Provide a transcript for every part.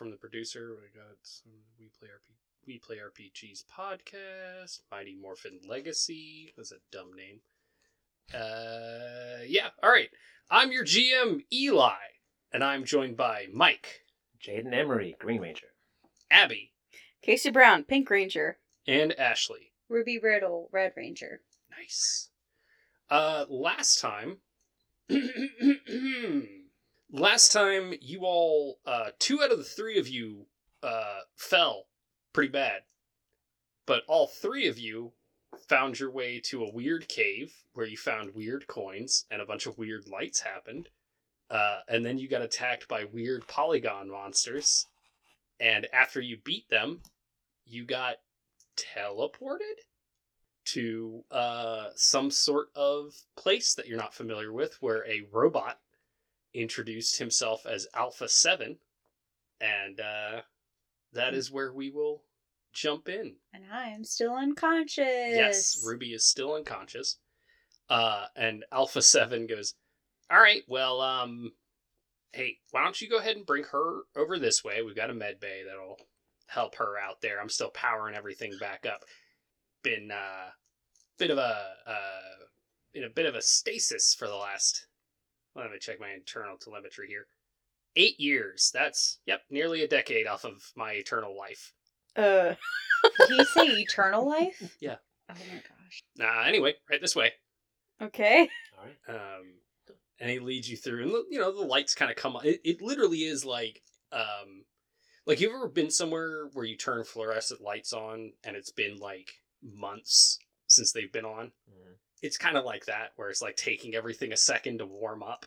I'm getting a note from the producer. We got some We Play RP, We Play RPGs podcast, Mighty Morphin Legacy. That's a dumb name. Uh, yeah, all right. I'm your GM, Eli, and I'm joined by Mike, Jayden Emery, Green Ranger. Abby, Casey Brown, Pink Ranger. and Ashley. Ruby Riddle, Red Ranger. Nice. Uh, last time, last time you all, uh, two out of the three of you, uh, fell pretty bad, but all three of you found your way to a weird cave where you found weird coins and a bunch of weird lights happened. Uh, and then you got attacked by weird polygon monsters. And after you beat them, you got teleported to uh, some sort of place that you're not familiar with where a robot introduced himself as Alpha 7. And uh, that is where we will jump in. And I am still unconscious. Yes, Ruby is still unconscious. Uh, and Alpha 7 goes, All right, well, um, hey, why don't you go ahead and bring her over this way? We've got a med bay that'll help her out there. I'm still powering everything back up. Been, uh, bit of a, uh, in a bit of a stasis for the last, let me check my internal telemetry here. Eight years. That's, yep, nearly a decade off of my eternal life. Uh, Did he say eternal life? Yeah. Oh my gosh. Uh, anyway, right this way. okay. All right. um, and he leads you through, and you know the lights kind of come on. It, it literally is like, um, like you've ever been somewhere where you turn fluorescent lights on, and it's been like months since they've been on. Mhm. It's kind of like that, where it's like taking everything a second to warm up.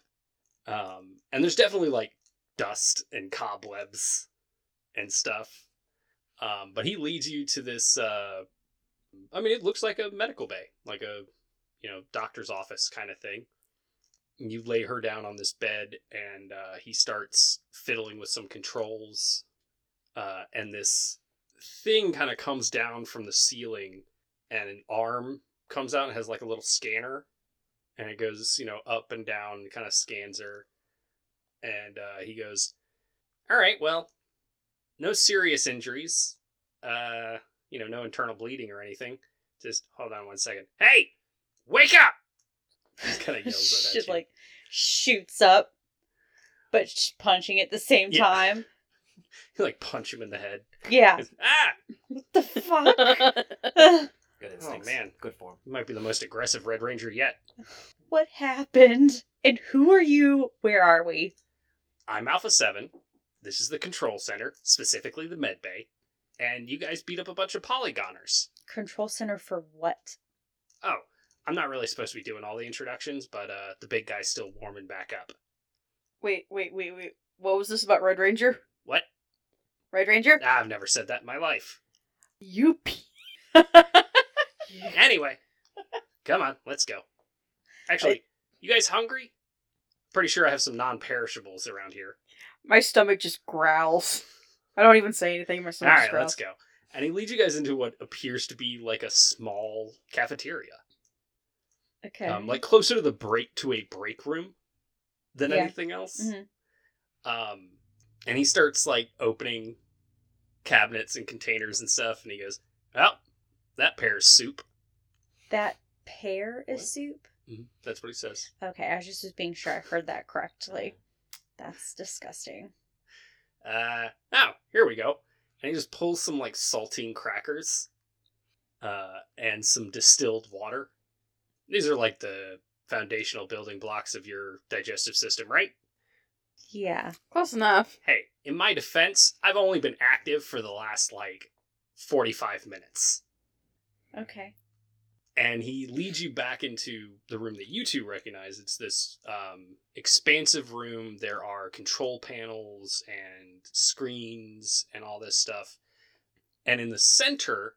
Um, and there's definitely like dust and cobwebs and stuff. Um, but he leads you to this. Uh, I mean, it looks like a medical bay, like a you know doctor's office kind of thing. You lay her down on this bed, and uh, he starts fiddling with some controls, uh, and this thing kind of comes down from the ceiling, and an arm comes out and has like a little scanner, and it goes you know up and down, kind of scans her, and uh, he goes, "All right, well, no serious injuries, uh, you know, no internal bleeding or anything. Just hold on one second. Hey, wake up!" He kind of yells at Shit you. like shoots up, but punching at the same Yeah. time. You like punch him in the head. Yeah. It's, ah, What the fuck? Good Oh, man. Good form. you might be the most aggressive Red Ranger yet. what happened? And who are you? Where are we? I'm Alpha Seven. This is the control center, specifically the med bay, and you guys beat up a bunch of polygoners. Control center for what? Oh, I'm not really supposed to be doing all the introductions, but uh, the big guy's still warming back up. wait, wait, wait, wait. What was this about Red Ranger? What? Red Ranger? I've never said that in my life. You p- Anyway, come on, let's go. Actually, you guys hungry? Pretty sure I have some non-perishables around here. My stomach just growls. I don't even say anything. My stomach right, growls. All right, let's go. And he leads you guys into what appears to be like a small cafeteria, Okay. um, like closer to the break to a break room than Yeah. anything else. Mhm. Um, and he starts like opening cabinets and containers and stuff, and he goes, "Well, that pear's soup." that pear is What? soup? Mhm, That's what he says. Okay, I was just being sure I heard that correctly. That's disgusting. Uh, oh, here we go. And he just pulls some like saltine crackers, uh, and some distilled water. These are like the foundational building blocks of your digestive system, right? Yeah. Close enough. Hey, in my defense, I've only been active for the last like 45 minutes. Okay. And he leads you back into the room that you two recognize. It's this um, expansive room. There are control panels and screens and all this stuff. And in the center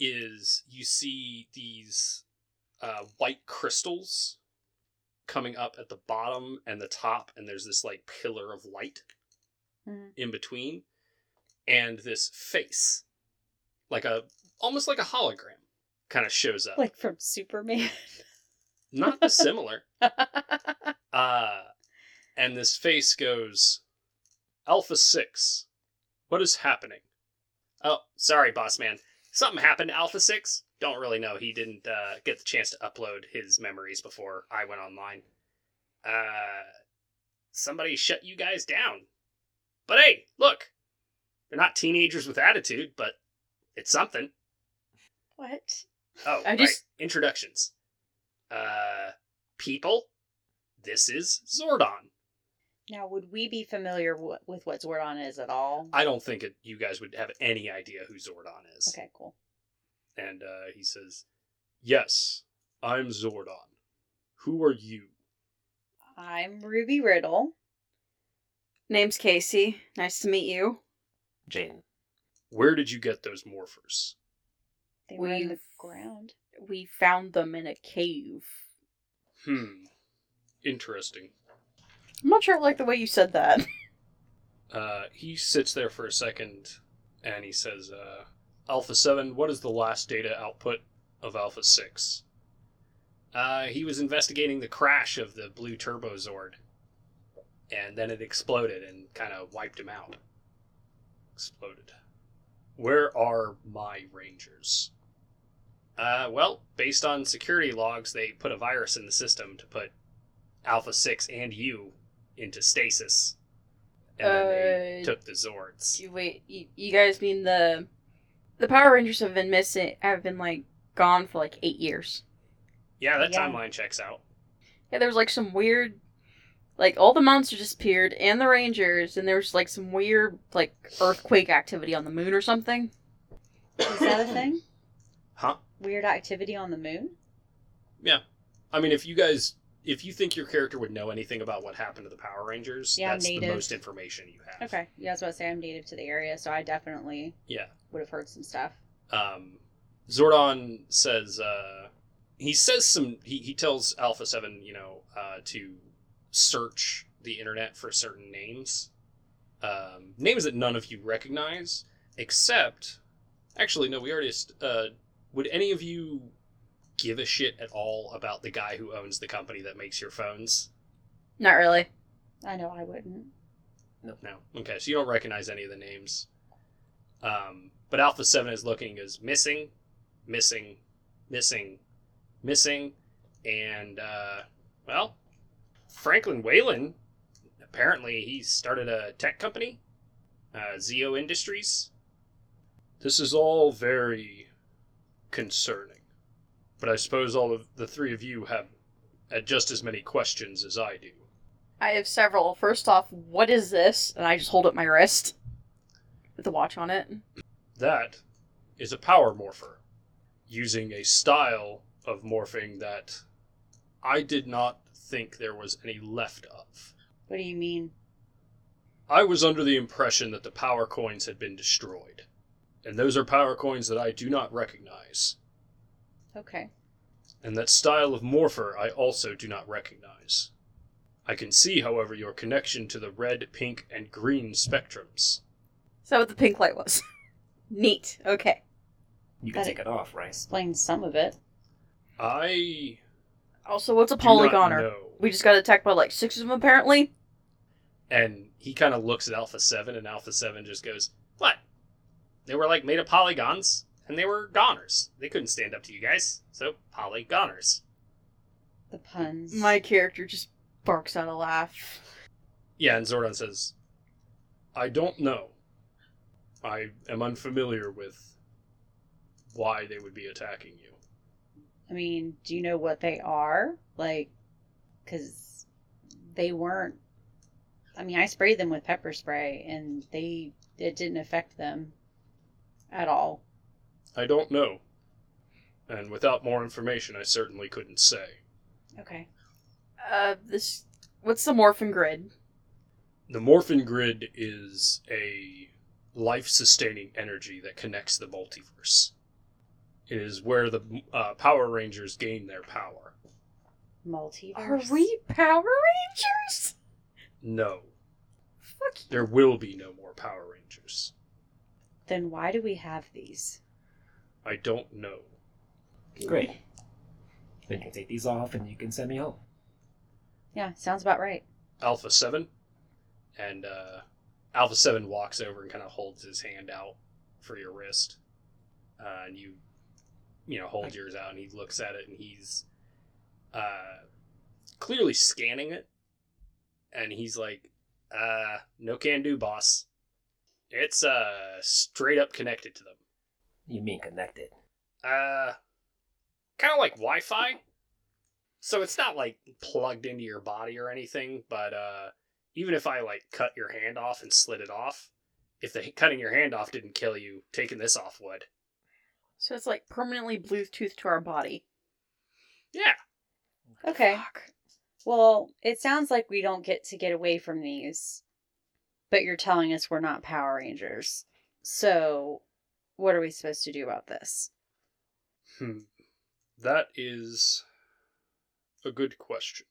is you see these uh, white crystals coming up at the bottom and the top, and there's this like pillar of light Mhm. in between, and this face, like a almost like a hologram, kind of shows up. Like from Superman. Not dissimilar. Uh, and this face goes, Alpha 6, what is happening? Oh, sorry, boss man. Something happened to Alpha 6? Don't really know. He didn't uh, get the chance to upload his memories before I went online. Uh, somebody shut you guys down. But hey, look, they're not teenagers with attitude, but it's something. What? Oh, I right. Introductions. Uh, people, this is Zordon. Now, would we be familiar w- with what Zordon is at all? I don't think it, you guys would have any idea who Zordon is. Okay, cool. And uh, he says, Yes, I'm Zordon. Who are you? I'm Ruby Riddle. Name's Casey. Nice to meet you. Jayden. Where did you get those morphers? They were in the We've- ground. We found them in a cave. Hmm. Interesting. I'm not sure I like the way you said that. Uh, he sits there for a second and he says, uh, Alpha 7, what is the last data output of Alpha 6? Uh, he was investigating the crash of the blue turbo Zord. And then it exploded and kind of wiped him out. Exploded. Where are my rangers? Uh, well, based on security logs, they put a virus in the system to put Alpha 6 and you into stasis. And then they Uh, took the Zords. You- Wait, you, you guys mean the the Power Rangers have been missing? Have been like gone for like eight years. Yeah, that Yeah. timeline checks out. Yeah, there was like some weird, like all the monsters disappeared and the Rangers, and there was like some weird like earthquake activity on the moon or something. Is that a thing? Huh? Weird activity on the moon? Yeah. I mean, if you guys, if you think your character would know anything about what happened to the Power Rangers, Yeah, I'm that's the native. most information you have. Okay. Yeah, I was about to say I'm native to the area, so I definitely Yeah. would have heard some stuff. Um, Zordon says, uh, he says some, he, he tells Alpha 7, you know, uh, to search the internet for certain names. Um, names that none of you recognize, except, actually, no, we already, uh, would any of you give a shit at all about the guy who owns the company that makes your phones? Not really. I know I wouldn't. No. No. Okay, so you don't recognize any of the names. Um, but Alpha 7 is looking as missing, missing, missing, missing, and, uh, well, Franklin Whalen, apparently he started a tech company, uh, Zeo Industries. This is all very concerning. But I suppose all of the three of you have uh, just as many questions as I do. I have several. First off, what is this? And I just hold up my wrist with the watch on it. That is a power morpher, using a style of morphing that I did not think there was any left of. What do you mean? I was under the impression that the power coins had been destroyed, and those are power coins that I do not recognize. Okay. And that style of morpher I also do not recognize. I can see, however, your connection to the red, pink, and green spectrums. Is that what the pink light was? Neat. Okay. You can That- take it off, right? Explain some of it. I Also, what's a do not polygoner? We just got attacked by like six of them apparently. And he kind of looks at Alpha 7, and Alpha 7 just goes, What? They were like made of polygons, and they were goners. They couldn't stand up to you guys, so polygoners. The puns. My character just barks out a laugh. Yeah, and Zordon says, I don't know. I am unfamiliar with why they would be attacking you. I mean, do you know what they are? Like, because they weren't. I mean, I sprayed them with pepper spray, and they it didn't affect them at all. I don't know. And without more information, I certainly couldn't say. Okay. Uh, this. What's the morphin grid? The Morphin Grid is a life sustaining energy that connects the multiverse. It is where the uh, Power Rangers gain their power. Multiverse. Are we Power Rangers? No, Fuck you. there will be no more Power Rangers. Then why do we have these? I don't know. Great. Then you can take these off and you can send me home. Yeah, sounds about right. Alpha 7. And uh, Alpha 7 walks over and kind of holds his hand out for your wrist. Uh, and you, you know, hold yours out and he looks at it and he's uh, clearly scanning it. And he's like, uh, no can do, boss. It's uh, straight up connected to them. You mean connected? Uh, kind of like Wi-Fi. So it's not like plugged into your body or anything, but uh, even if I like cut your hand off and slit it off, if the cutting your hand off didn't kill you, taking this off would. So it's like permanently Bluetooth to our body. Yeah. Okay. Fuck. Well, it sounds like we don't get to get away from these, but you're telling us we're not Power Rangers. So, what are we supposed to do about this? Hmm. That is a good question.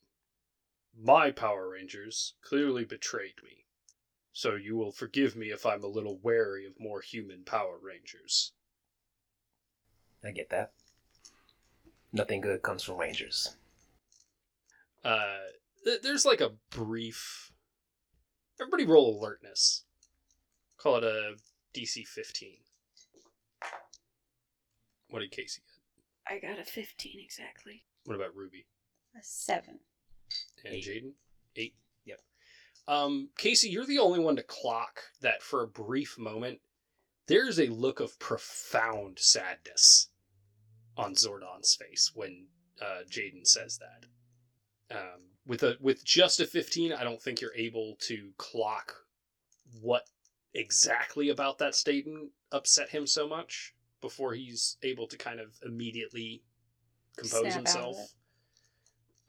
My Power Rangers clearly betrayed me, so you will forgive me if I'm a little wary of more human Power Rangers. I get that. Nothing good comes from Rangers. Uh, th- there's like a brief. Everybody roll alertness. Call it a DC 15. What did Casey get? I got a 15 exactly. What about Ruby A seven. and Eight. Jayden? Eight. Yep. Um, Casey, you're the only one to clock that for a brief moment. There's a look of profound sadness on Zordon's face when uh, Jayden says that. Um, with a with just a 15, I don't think you're able to clock what exactly about that statement upset him so much before he's able to kind of immediately compose Snap himself.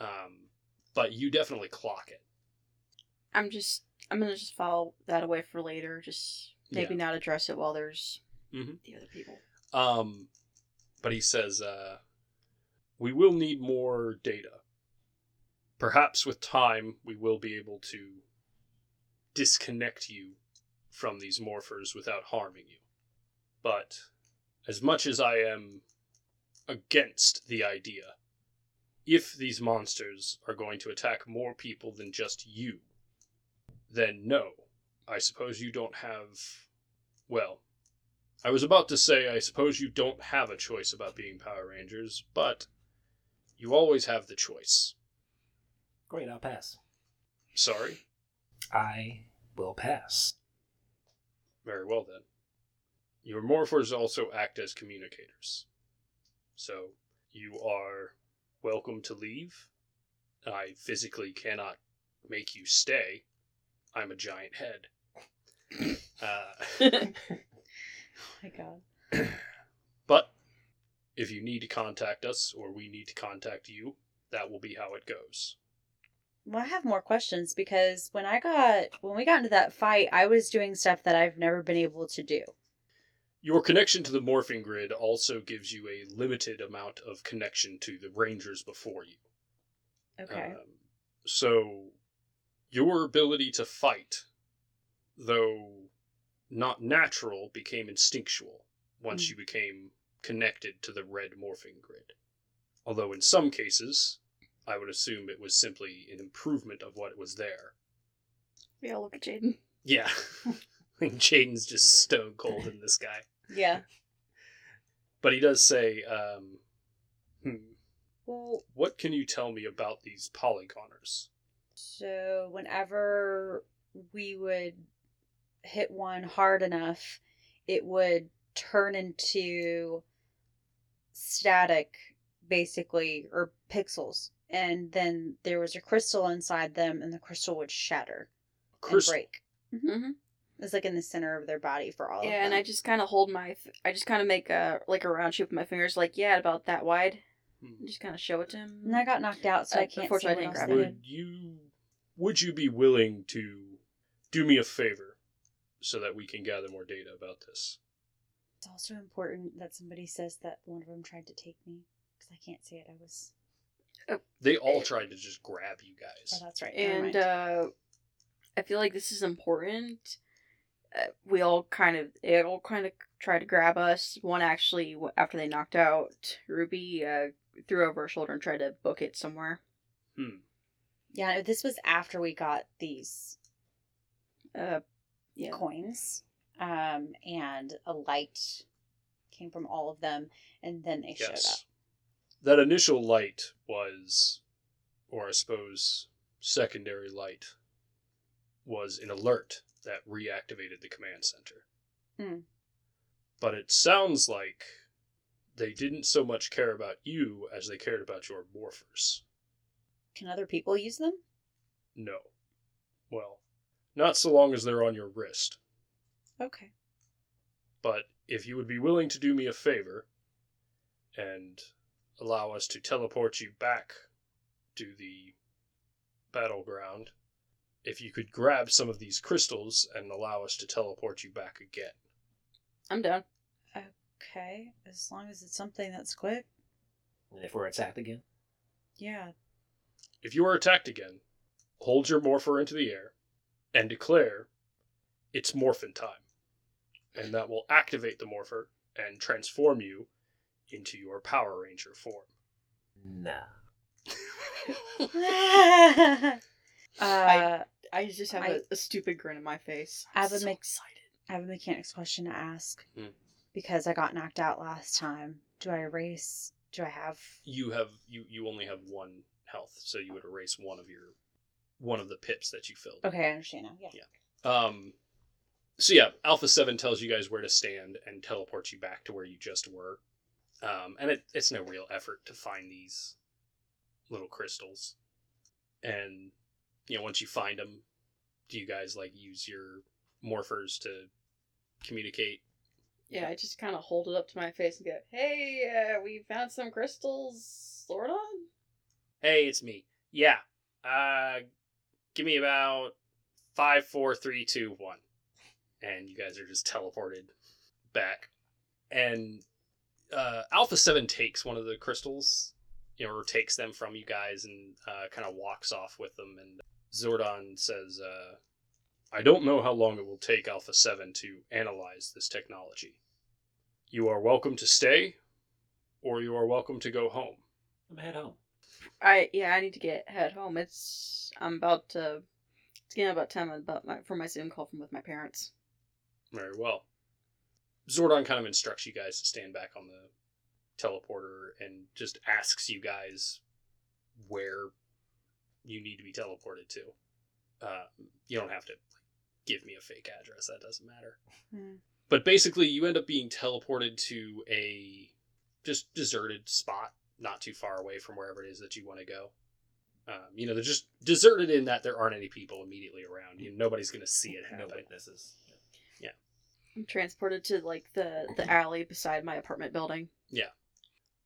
Um, but you definitely clock it. I'm just I'm gonna just follow that away for later. Just maybe Yeah. not address it while there's Mhm. the other people. Um, but he says, uh, we will need more data. Perhaps with time, we will be able to disconnect you from these morphers without harming you. But as much as I am against the idea, if these monsters are going to attack more people than just you, then no. I suppose you don't have. Well, I was about to say, I suppose you don't have a choice about being Power Rangers, but you always have the choice. Great, I'll pass. Sorry? I will pass. Very well then. Your morphers also act as communicators. So, you are welcome to leave. I physically cannot make you stay. I'm a giant head. Uh, Oh my god. But if you need to contact us or we need to contact you, that will be how it goes. Well, I have more questions because when I got when we got into that fight, I was doing stuff that I've never been able to do. Your connection to the morphing grid also gives you a limited amount of connection to the rangers before you. Okay. Um, so your ability to fight, though not natural, became instinctual once Mm. you became connected to the red morphing grid. Although in some cases, I would assume it was simply an improvement of what was there. We all look at Jayden. Yeah. Jayden's just stone cold in this guy. yeah. But he does say, um, hmm, Well, what can you tell me about these polygoners? so whenever we would hit one hard enough, it would turn into static, basically, or pixels. And then there was a crystal inside them, and the crystal would shatter Crystal. and break. Mm-hmm. It's like in the center of their body for all of Yeah, and I just kind of hold my, f- I just kind of make a like a round shape with my fingers, like yeah, about that wide. Hmm. Just kind of show it to him. And I got knocked out, so Uh, I can't see unfortunately, what I didn't grab did. Would you would you be willing to do me a favor so that we can gather more data about this? It's also important that somebody says that one of them tried to take me because I can't see it. I was. They all tried to just grab you Oh, guys. that's right. and uh, I feel like this is important. Uh, we all kind of, it all kind of tried to grab us. One actually, after they knocked out Ruby, uh, threw over her shoulder and tried to book it somewhere. Hmm. Yeah, this was after we got these Uh, yeah. coins, um, and a light came from all of them, and then they showed up. That initial light was, or I suppose secondary light, was an alert that reactivated the command center. Hmm. But it sounds like they didn't so much care about you as they cared about your morphers. Can other people use them? No. Well, not so long as they're on your wrist. Okay. But if you would be willing to do me a favor and allow us to teleport you back to the battleground, if you could grab some of these crystals and allow us to teleport you back again. I'm down. Okay, as long as it's something that's quick. And if we're attacked again, Yeah. If you are attacked again, hold your morpher into the air and declare it's morphin time. And that will activate the morpher and transform you into your Power Ranger form. nah. uh, I I just have I- a a stupid grin on my face. I I'm have a so mix- excited. I have a mechanics question to ask Hmm. because I got knocked out last time. Do I erase? Do I have? you have you you only have one health, so you would erase one of your one of the pips that you filled. Okay, I understand now. Yeah. Yeah. Um so yeah, Alpha 7 tells you guys where to stand and teleports you back to where you just were. Um and it, it's no real effort to find these little crystals. And you know, once you find them, do you guys like use your morphers to communicate? Yeah, I just kind of hold it up to my face and go, "Hey, uh, we found some crystals, Zordon." Hey, it's me. Yeah. Uh give me about five, four, three, two, one. And you guys are just teleported back. And uh Alpha Seven takes one of the crystals, you know, or takes them from you guys and uh kind of walks off with them and Zordon says, uh I don't know how long it will take Alpha 7 to analyze this technology. You are welcome to stay, or you are welcome to go home. I'm head home. I yeah, I need to get head home. It's I'm about to. It's getting about time about my for my Zoom call from with my parents. Very well. Zordon kind of instructs you guys to stand back on the teleporter and just asks you guys where you need to be teleported to. Uh, you don't have to give me a fake address, that doesn't matter. Hmm. But basically, you end up being teleported to a just deserted spot, not too far away from wherever it is that you want to go. Um, you know, they're just deserted in that there aren't any people immediately around. You know, nobody's going to see it No happen. witnesses. I'm transported to like the the alley beside my apartment building. Yeah.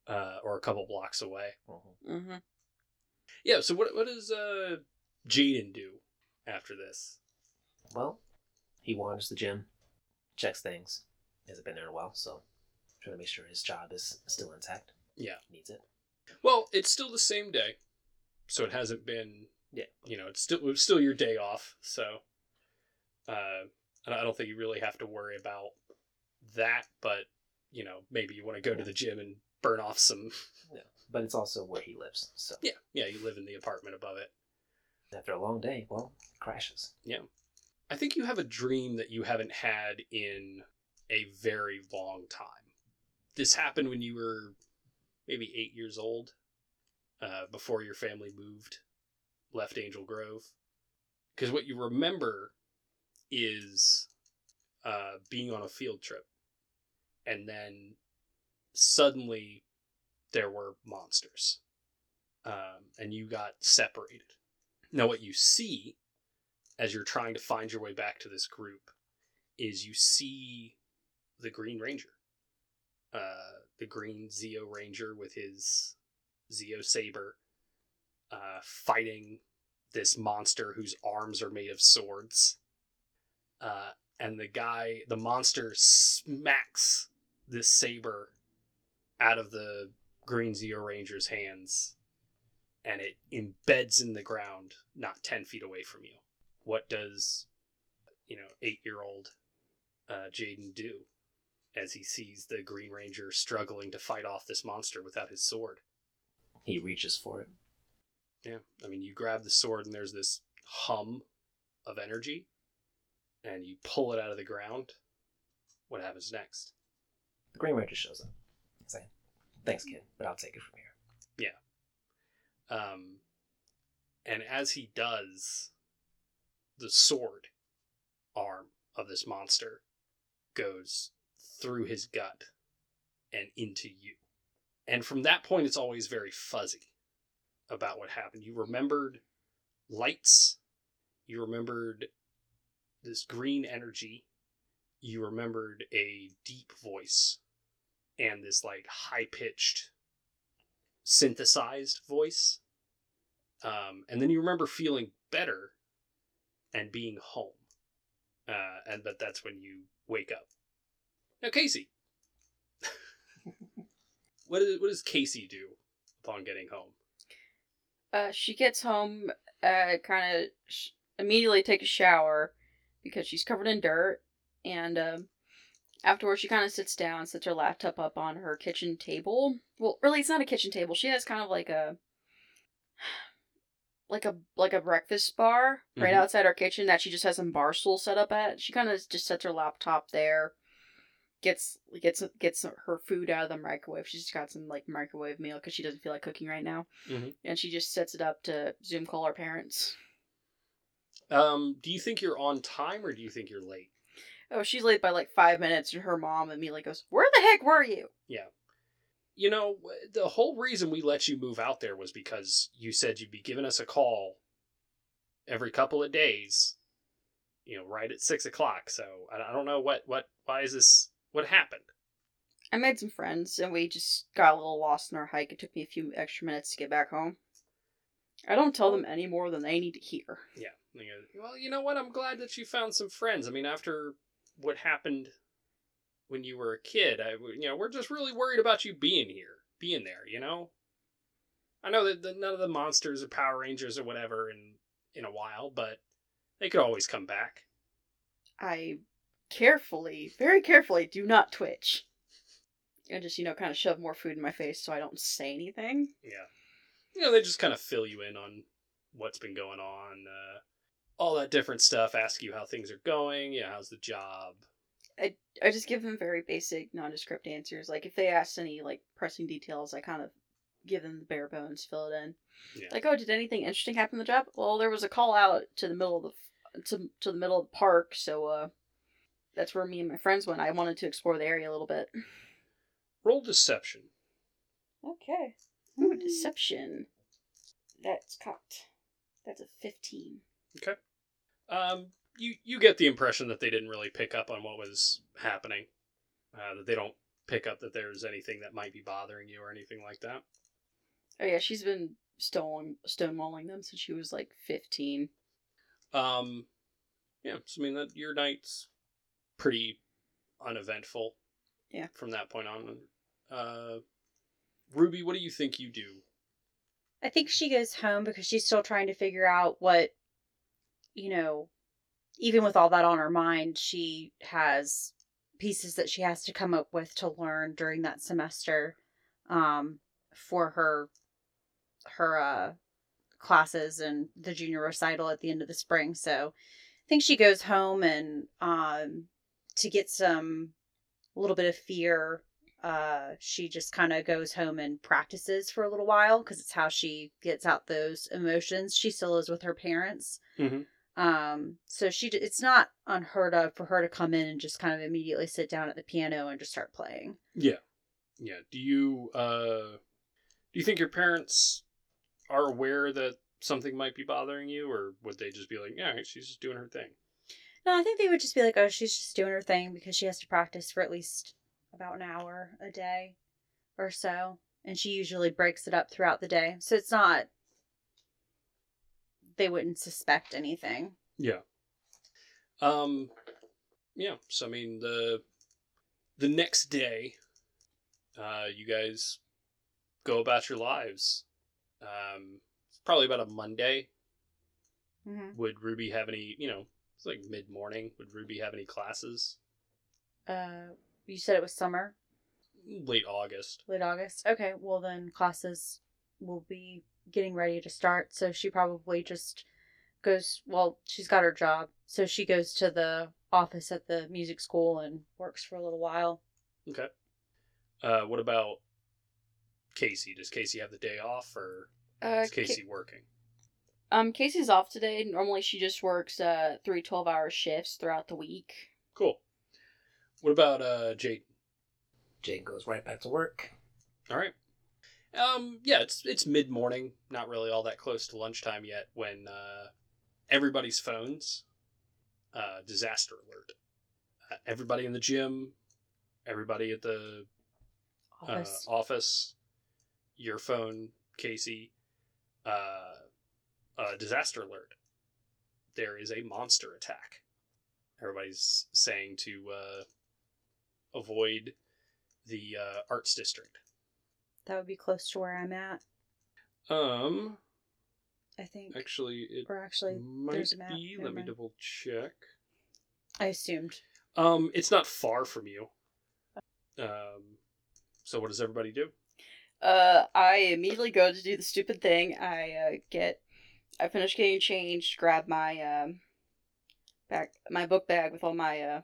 Uh, or a couple blocks away. Mhm. Mm-hmm. Yeah. So what what does uh, Jayden do after this? Well, he wanders the gym, checks things. He hasn't been there in a while, so trying to make sure his job is still intact. Yeah. Needs it. Well, it's still the same day, so it hasn't been. Yeah. You know, it's still it's still your day off, so. Uh, and I don't think you really have to worry about that, but you know, maybe you want to go to the gym and burn off some. Yeah. But it's also where he lives, so Yeah, yeah. You live in the apartment above it. after a long day, well, crashes. Yeah, I think you have a dream that you haven't had in a very long time. This happened when you were maybe eight years old, uh, before your family moved, left Angel Grove. Because what you remember is uh, being on a field trip, and then suddenly there were monsters, um, and you got separated. Now, what you see as you're trying to find your way back to this group is you see the Green Ranger. Uh, the green Zeo Ranger with his Zeo Saber uh, fighting this monster whose arms are made of swords. Uh, and the guy, the monster smacks this saber out of the green Zeo Ranger's hands and it embeds in the ground not 10 feet away from you what does you know eight year old uh, Jayden do as he sees the Green Ranger struggling to fight off this monster without his sword? He reaches for it. Yeah, I mean, you grab the sword and there's this hum of energy, and you pull it out of the ground. What happens next? The Green Ranger shows up. Saying, Thanks, kid, but I'll take it from here. Yeah. Um, and as he does, the sword arm of this monster goes through his gut and into you. And from that point, it's always very fuzzy about what happened. You remembered lights, you remembered this green energy, you remembered a deep voice, and this like high pitched synthesized voice. Um, and then you remember feeling better and being home. Uh, and but that's when you wake up. Now, Casey, what, is, what does Casey do upon getting home? Uh, she gets home, uh, kind of sh- immediately take a shower because she's covered in dirt, and um, afterwards she kind of sits down, sets her laptop up on her kitchen table. Well, really, it's not a kitchen table. She has kind of like a like a like a breakfast bar right Mhm. outside her kitchen that she just has some bar stools set up at. She kind of just sets her laptop there, gets gets gets her food out of the microwave. She's got some like microwave meal because she doesn't feel like cooking right now, Mhm. and she just sets it up to Zoom call her parents. Um, do you think you're on time or do you think you're late? Oh, she's late by like five minutes, and her mom immediately goes, "Where the heck were you?" Yeah, you know, the whole reason we let you move out there was because you said you'd be giving us a call every couple of days, you know, right at six o'clock. So I I don't know what, what, why is this, what happened? I made some friends, and we just got a little lost in our hike. It took me a few extra minutes to get back home. I don't tell them any more than they need to hear. Yeah. And he goes, Well, you know what? I'm glad that you found some friends. I mean, after what happened when you were a kid, I, you know, we're just really worried about you being here, being there. You know. I know that the, none of the monsters or Power Rangers or whatever in in a while, but they could always come back. I carefully, very carefully, do not twitch. And just, you know, kind of shove more food in my face so I don't say anything. Yeah. You know, they just kind of fill you in on what's been going on, uh, all that different stuff. Ask you how things are going. Yeah, how's the job? I I just give them very basic, nondescript answers. Like, if they ask any, like, pressing details, I kind of give them the bare bones, fill it in. Yeah. Like, oh, did anything interesting happen in the job? Well, there was a call out to the middle of the to to the middle of the park, so uh, that's where me and my friends went. I wanted to explore the area a little bit. Roll deception. Okay. Ooh, deception. That's cocked. That's a fifteen. Okay. Um, you you get the impression that they didn't really pick up on what was happening. Uh, that they don't pick up that there's anything that might be bothering you or anything like that. Oh yeah, she's been stone stonewalling them since she was like fifteen. Um, yeah. So I mean that your night's pretty uneventful. Yeah. From that point on, uh, Ruby, what do you think you do? I think she goes home because she's still trying to figure out what, you know, even with all that on her mind, she has pieces that she has to come up with to learn during that semester um, for her her uh, classes and the junior recital at the end of the spring. So I think she goes home and um, to get some a little bit of fear uh she just kind of goes home and practices for a little while because it's how she gets out those emotions she still is with her parents Mhm. um so she it's not unheard of for her to come in and just kind of immediately sit down at the piano and just start playing Yeah. Yeah. Do you uh do you think your parents are aware that something might be bothering you or would they just be like, "Yeah, she's just doing her thing." No i think they would just be like oh she's just doing her thing because she has to practice for at least about an hour a day or so and she usually breaks it up throughout the day so it's not they wouldn't suspect anything Yeah. Um yeah, so I mean the the next day uh you guys go about your lives. Um probably about a Monday. mm-hmm. Would Ruby have any, you know, like mid-morning. Would Ruby have any classes? uh you said it was summer Late August. late august okay well then classes will be getting ready to start, so she probably just goes. Well, she's got her job, so she goes to the office at the music school and works for a little while. Okay. Uh, what about Casey? Does Casey have the day off, or Uh, is Casey working? Um, Casey's off today. Normally, she just works uh three 12 hour shifts throughout the week. Cool. What about uh Jayden? Jane goes right back to work. All right. Um, yeah, it's it's mid morning, not really all that close to lunchtime yet, when uh, everybody's phones, uh, disaster alert. Uh, everybody in the gym, everybody at the Office. Uh, office, your phone, Casey, uh, uh, disaster alert. There is a monster attack. Everybody's saying to uh, avoid the uh, arts district. that would be close to where I'm at. Um, I think. actually, it or actually, might a map. be. Let me mind. double check. I assumed. Um, it's not far from you. Um, so what does everybody do? Uh, I immediately go to do the stupid thing. I uh, get, I finish getting changed, grab my um, back my book bag with all my uh,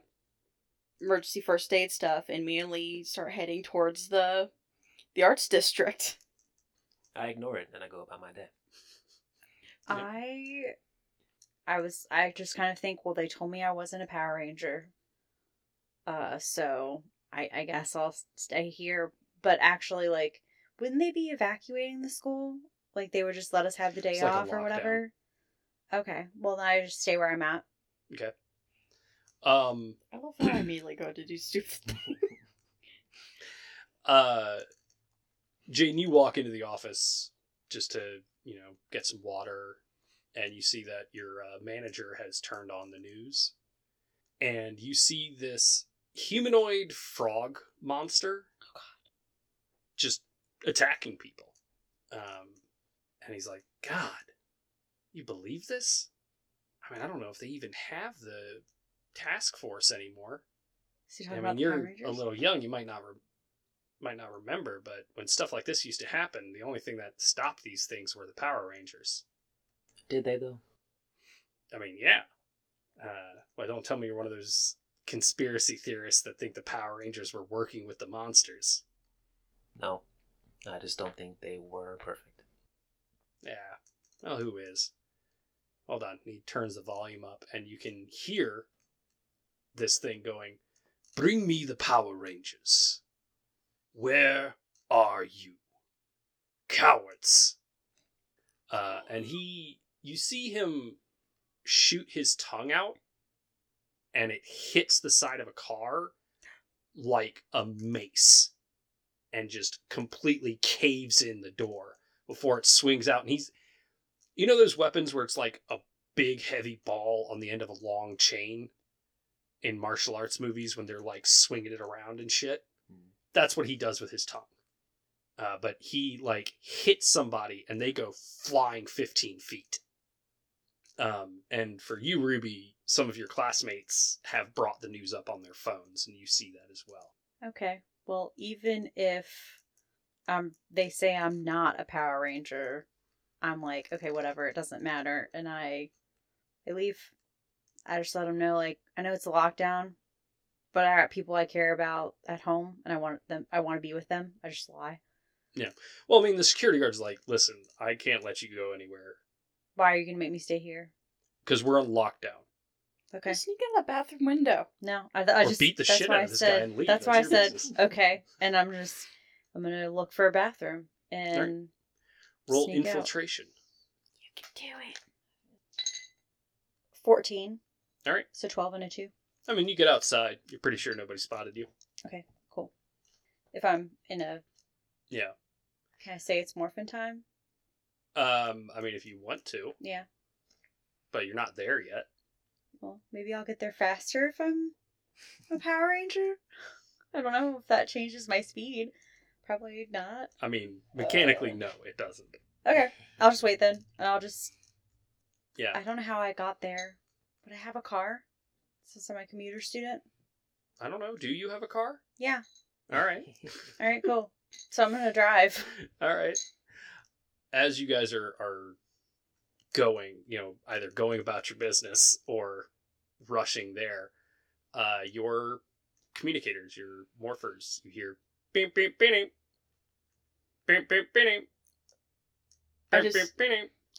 emergency first aid stuff, and immediately start heading towards the, the arts district. I ignore it and I go about my day. Yeah. I I was I just kind of think, well, they told me I wasn't a Power Ranger. Uh so I I guess I'll stay here, but actually like wouldn't they be evacuating the school? Like they would just let us have the day It's like off or whatever? Okay. Well, then I just stay where I'm at. Okay. Um, I love how I immediately go to do stupid things. uh, Jane, you walk into the office just to, you know, get some water, and you see that your uh, manager has turned on the news, and you see this humanoid frog monster just attacking people. Um, and he's like, God, you believe this? I mean, I don't know if they even have the task force anymore. Is he I mean, about you're a little young. You might not re- might not remember, but when stuff like this used to happen, the only thing that stopped these things were the Power Rangers. Did they though? I mean, yeah. Uh, well, don't tell me you're one of those conspiracy theorists that think the Power Rangers were working with the monsters. No. I just don't think they were perfect. Yeah. Well, who is? Hold on. He turns the volume up, and you can hear this thing going, Bring me the Power Rangers. Where are you? Cowards. Uh, and he, you see him shoot his tongue out, and it hits the side of a car like a mace and just completely caves in the door before it swings out. And he's, you know, those weapons where it's like a big heavy ball on the end of a long chain in martial arts movies when they're like swinging it around and shit. Hmm. That's what he does with his tongue. Uh, but he like hits somebody and they go flying 15 feet. Um, and for you, Ruby, some of your classmates have brought the news up on their phones, and you see that as well. Okay. Well, even if um they say I'm not a Power Ranger, I'm like, okay, whatever, it doesn't matter, and I I leave. I just let them know, like, I know it's a lockdown, but I got people I care about at home, and I want them. I want to be with them. I just lie. Yeah. Well, I mean, the security guard's like, listen, I can't let you go anywhere Why are you gonna make me stay here? because we're on lockdown. Okay. Just sneak out the bathroom window. No, I, I Or just beat the that's shit why out I of this guy said, and leave. That's, That's why I said business. okay, and I'm just I'm gonna look for a bathroom and Roll sneak out. infiltration. You can do it. fourteen. All right. So twelve and a two. I mean, you get outside. You're pretty sure nobody spotted you. Okay, cool. If I'm in a, Yeah. can I say it's morphin time? Um, I mean, if you want to, Yeah. but you're not there yet. Well, maybe I'll get there faster if I'm a Power Ranger. I don't know if that changes my speed. Probably not. I mean, mechanically, Uh. no, it doesn't. Okay, I'll just wait then, and I'll just. Yeah. I don't know how I got there, but I have a car. Since I'm a commuter student. I don't know. Do you have a car? Yeah. All right. All right, cool. So I'm gonna drive. All right. as you guys are are going, you know, either going about your business or rushing there, uh, your communicators, your morphers, you hear beep beep beep beep beep beep beep I just-.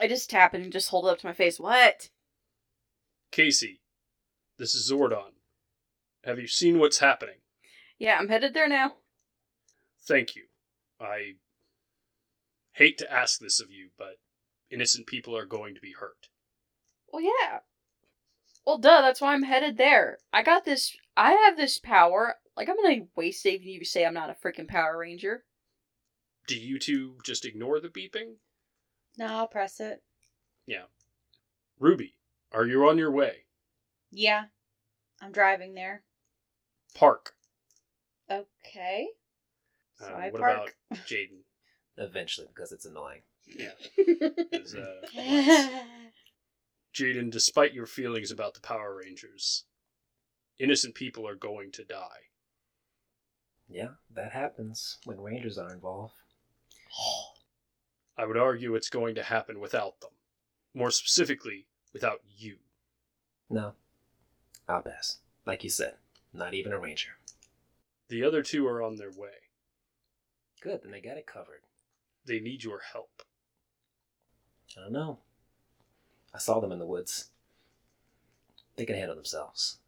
I just tap it and just hold it up to my face. What? Casey, this is Zordon. Have you seen what's happening? Yeah, I'm headed there now. Thank you. I hate to ask this of you, but innocent people are going to be hurt. Well, yeah. Well, duh, that's why I'm headed there. I got this. I have this power. Like, I'm gonna waste saving you to say I'm not a freaking Power Ranger. Do you two just ignore the beeping? No, I'll press it. Yeah. Ruby, are you on your way? Yeah. I'm driving there. Park. Okay. So Uh, I what park. about Jayden? Eventually, because it's annoying. Is, uh, Jayden, despite your feelings about the Power Rangers, innocent people are going to die. Yeah, that happens when rangers are involved. I would argue it's going to happen without them. More specifically, without you. No, I'll pass. Like you said, not even a ranger. The other two are on their way. Good, then they got it covered. They need your help. I don't know. I saw them in the woods. They can handle themselves.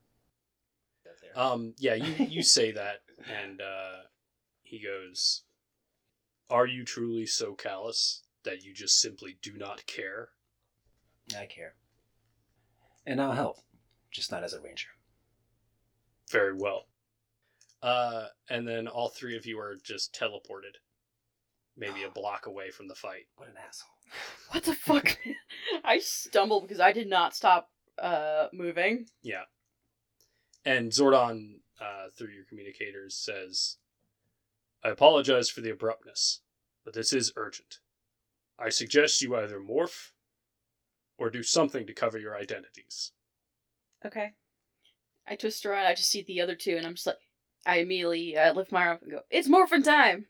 Um, yeah, you, you say that, and uh, he goes, Are you truly so callous that you just simply do not care? I care. And I'll help, just not as a ranger. Very well. Uh, and then all three of you are just teleported, maybe a block away from the fight. What an asshole. what the fuck? I stumbled because I did not stop uh moving. Yeah. And Zordon, uh, through your communicators, says, I apologize for the abruptness, but this is urgent. I suggest you either morph or do something to cover your identities. Okay. I twist around. I just see the other two, and I'm just like, I immediately uh, lift my arm up and go, "It's morphin' time!"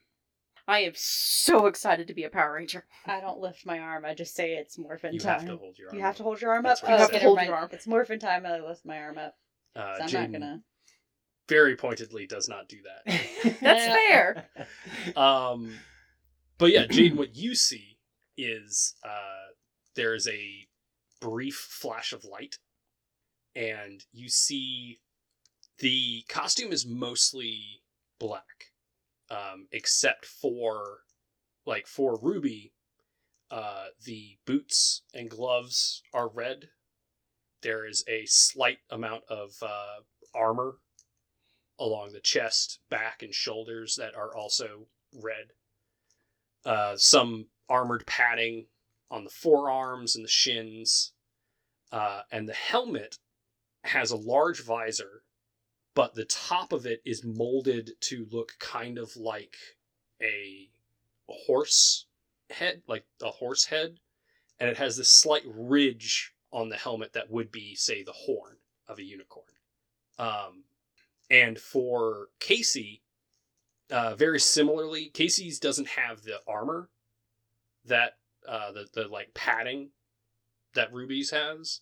I am so excited to be a Power Ranger. I don't lift my arm. I just say it's morphin You time. have to hold your arm. You have to hold your arm That's up. what Oh, You have to hold never your arm. It's morphin time. I lift my arm up. Uh, So I'm Jayden not gonna. Very pointedly does not do that. That's fair. Um, but yeah, Jayden, what you see is uh, there is a brief flash of light, and you see the costume is mostly black, um, except for like for Ruby, uh, the boots and gloves are red. There is a slight amount of uh, armor along the chest, back, and shoulders that are also red. Uh, some armored padding on the forearms and the shins. Uh, and the helmet has a large visor, but the top of it is molded to look kind of like a horse head, like a horse head. And it has this slight ridge on the helmet that would be, say, the horn of a unicorn. Um, and for Casey, uh, very similarly, Casey's doesn't have the armor that uh, the the like padding that Ruby's has,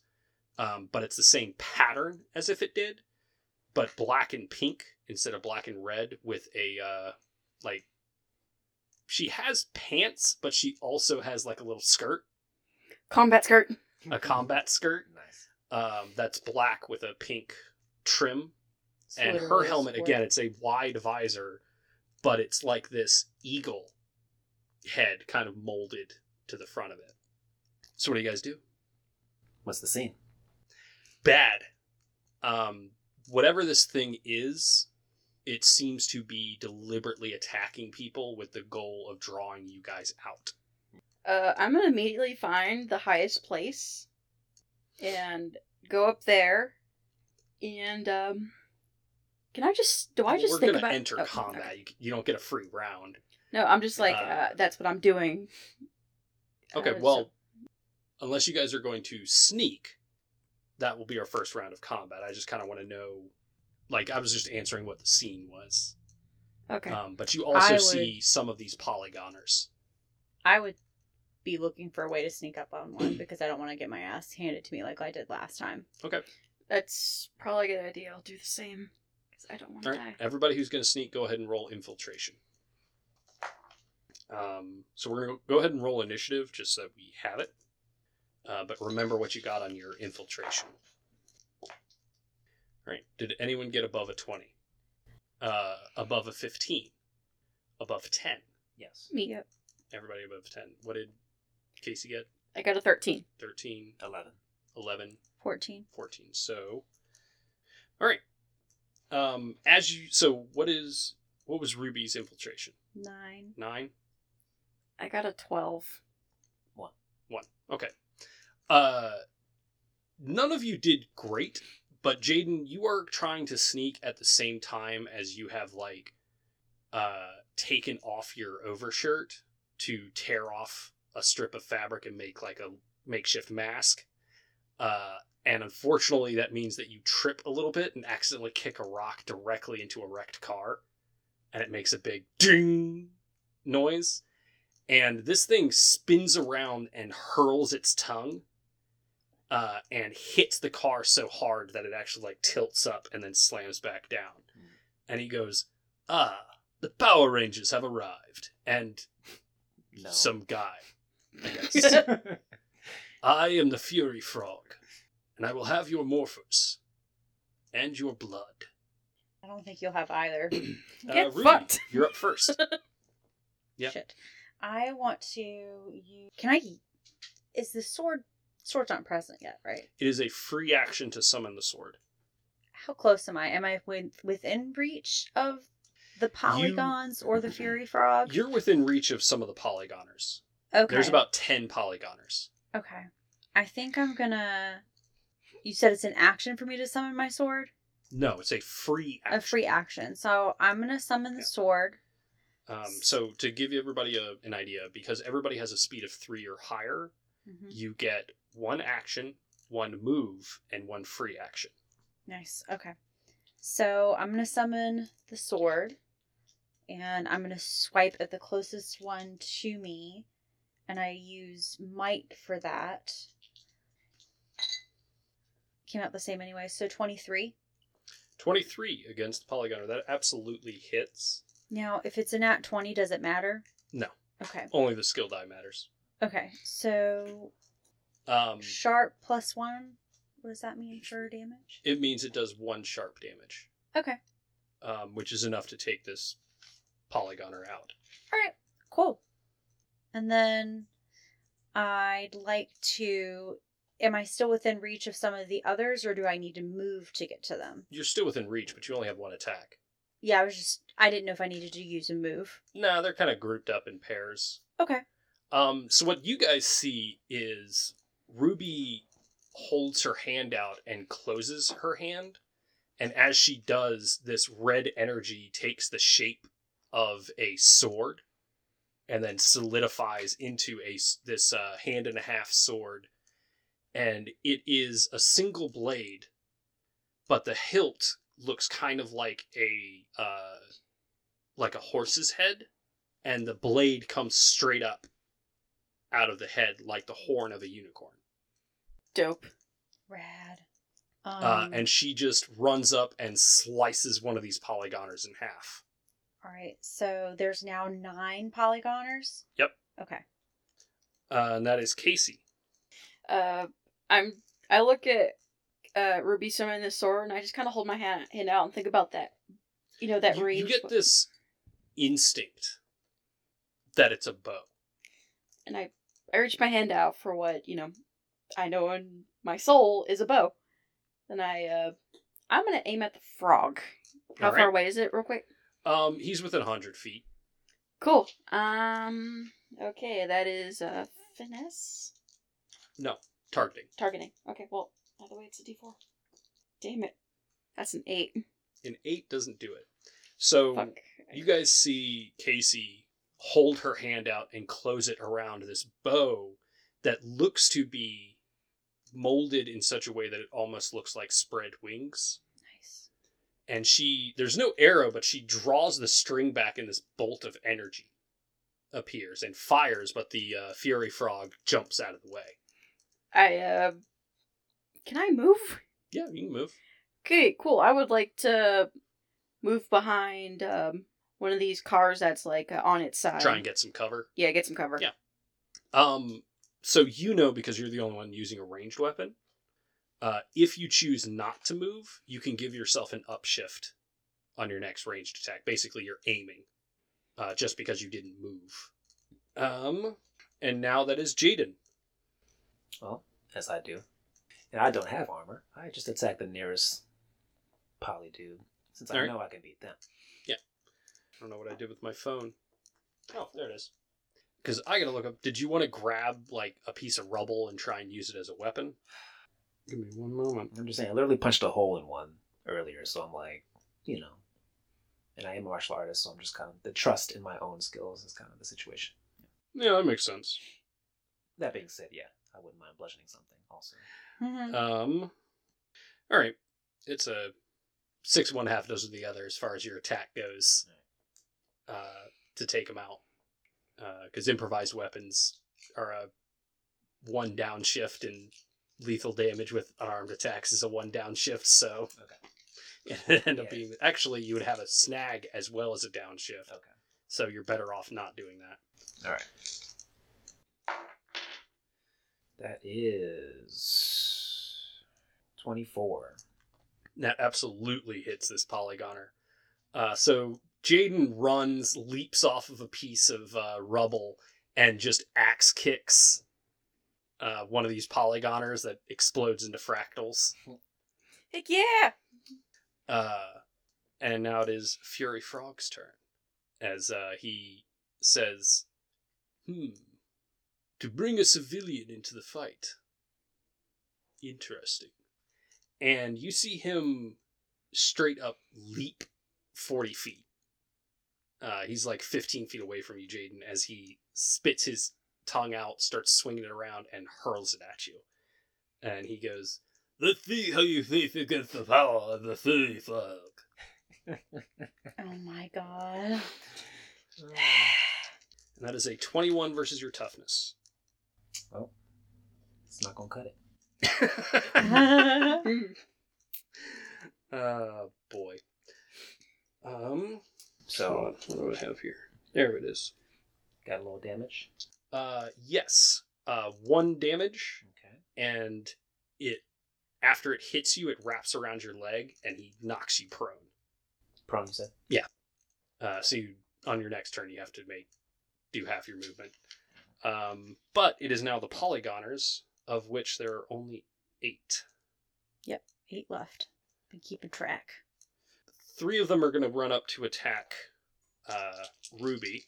um, but it's the same pattern as if it did, but black and pink instead of black and red with a uh, like. She has pants, but she also has like a little skirt, Combat skirt. a combat skirt Nice. um, that's black with a pink trim It's and her helmet sport. again it's a wide visor but it's like this eagle head kind of molded to the front of it so what do you guys do What's the scene? bad um whatever this thing is it seems to be deliberately attacking people with the goal of drawing you guys out Uh, I'm gonna immediately find the highest place and go up there. And um, can I just do I just we're think gonna about enter okay, combat okay. you, you don't get a free round No, I'm just like Uh, uh, that's what I'm doing. Okay, Uh, well, unless you guys are going to sneak, that will be our first round of combat. I just kind of want to know, like, I was just answering what the scene was. okay. Um, but you also would- see some of these polygoners. I would be looking for a way to sneak up on one because I don't want to get my ass handed to me like I did last time. Okay. That's probably a good idea. I'll do the same. Because I don't want to All right. die. Everybody who's going to sneak, go ahead and roll infiltration. Um, so we're going to go ahead and roll initiative just so that we have it. Uh, but remember what you got on your infiltration. All right. Did anyone get above a 20? Uh, above a 15? Above 10? Yes. Me. Yep. Everybody above 10. What did Casey get? I got a 13. 13, 11. 11, 14. 14. So, all right. Um, as you, so what is, what was Ruby's infiltration? 9. Nine? I got a 12. One. One. Okay. Uh, none of you did great, but Jayden, you are trying to sneak at the same time as you have like, uh, taken off your overshirt to tear off a strip of fabric and make like a makeshift mask. Uh, and unfortunately, that means that you trip a little bit and accidentally kick a rock directly into a wrecked car, and it makes a big ding noise. And this thing spins around and hurls its tongue uh, and hits the car so hard that it actually like tilts up and then slams back down. And he goes ah the power rangers have arrived. And No. some guy i guess. I am the fury frog and i will have your morphers and your blood I don't think you'll have either. Get uh, Ruby, fucked. you're up first Yeah. Shit. I want to use. Can I. Is the sword. Sword's not present yet, right? it is a free action to summon the sword How close am I? Am I with, within reach of the polygons or the fury frog? You're within reach of some of the polygoners. Okay. There's about 10 polygoners. Okay. I think I'm gonna. You said it's an action for me to summon my sword? No, it's a free action. A free action. So I'm gonna summon the Yeah. sword. Um, so, to give everybody a, an idea, because everybody has a speed of three or higher, Mhm. you get one action, one move, and one free action. Nice. Okay. So I'm gonna summon the sword, and I'm gonna swipe at the closest one to me, and I use might for that. Came out the same anyway. So 23. 23 against polygoner. That absolutely hits. Now, if it's a nat 20, does it matter? No. Okay. Only the skill die matters. Okay. So Um, sharp plus one. What does that mean for damage? it means it does one sharp damage, Okay. um, which is enough to take this polygoner out. All right, cool. And then I'd like to. Am I still within reach of some of the others, or do I need to move to get to them? You're still within reach, but you only have one attack. Yeah, I was just. I didn't know if I needed to use a move. No, they're kind of grouped up in pairs. Okay. Um, so what you guys see is Ruby holds her hand out and closes her hand, and as she does, this red energy takes the shape of a sword, and then solidifies into a this uh, hand and a half sword, and it is a single blade, but the hilt looks kind of like a uh, like a horse's head, and the blade comes straight up out of the head like the horn of a unicorn. Dope. Rad. Um, uh, and she just runs up and slices one of these polygoners in half. all right, so there's now nine polygoners. Yep. Okay. Uh, and that is Casey. Uh, I'm. I look at uh Ruby summoning the sword, and I just kind of hold my hand, hand out and think about that. You know that you, range. you get this instinct that it's a bow. and I I reach my hand out for what you know I know in my soul is a bow. Then I uh I'm gonna aim at the frog. How Alright. far away is it, real quick? Um, he's within 100 feet. Cool. Um. Okay, that is uh finesse No, targeting. targeting. Okay, well by the way it's a D4. Damn it, that's an eight. An 8 doesn't do it. So Fuck. you guys see Casey hold her hand out and close it around this bow that looks to be molded in such a way that it almost looks like spread wings. Nice. and she there's no arrow but she draws the string back and this bolt of energy appears and fires, but the uh, Fury Frog jumps out of the way. I uh, can I move? Yeah, you can move. Okay, cool. I would like to move behind um one of these cars that's like uh, on its side. Try and get some cover. yeah, get some cover. Yeah. Um, so you know because you're the only one using a ranged weapon. Uh, if you choose not to move, you can give yourself an upshift on your next ranged attack. Basically, you're aiming, uh, just because you didn't move. Um, and now that is Jayden. Well, as I do. And I don't have armor. I just attack the nearest poly dude, since I Alright. know I can beat them. Yeah. I don't know what I did with my phone. Oh, there it is. Because I gotta look up. Did you want to grab like a piece of rubble and try and use it as a weapon? Give me one moment. I'm just saying, I literally punched a hole in one earlier, so I'm like, you know. And I am a martial artist, so I'm just kind of the trust in my own skills is kind of the situation. Yeah, that makes sense. That being said, yeah, I wouldn't mind bludgeoning something also. Mhm. Um, all right. It's a six one half dozen the other as far as your attack goes. Uh, to take them out, because improvised weapons are a one down shift and lethal damage with unarmed attacks is a one down shift So Okay. it end up being actually you would have a snag as well as a downshift. Okay. So you're better off not doing that. All right. That is 24. that absolutely hits this polygoner. Uh, so Jayden runs, leaps off of a piece of uh, rubble, and just axe kicks uh, one of these polygoners that explodes into fractals. Heck yeah! Uh, and now it is Fury Frog's turn, as uh, he says, "Hmm, to bring a civilian into the fight. Interesting." And you see him straight up leap forty feet. Uh, he's like fifteen feet away from you, Jayden, as he spits his tongue out, starts swinging it around, and hurls it at you. And he goes, Let's see how you face against the power of the Frog. Oh my god. And that is a 21 versus your toughness. Well, it's not to cut it. uh, boy. Um, So, what do I have here? There it is. got a little damage. Uh, yes. Uh, one damage, Okay. and it, after it hits you, it wraps around your leg, and he knocks you prone. Prone, you said? Yeah. Uh, so you, on your next turn, you have to make do half your movement. Um, but it is now the polygoners, of which there are only eight. Yep, Eight left. Been keeping track. Three of them are going to run up to attack uh, Ruby.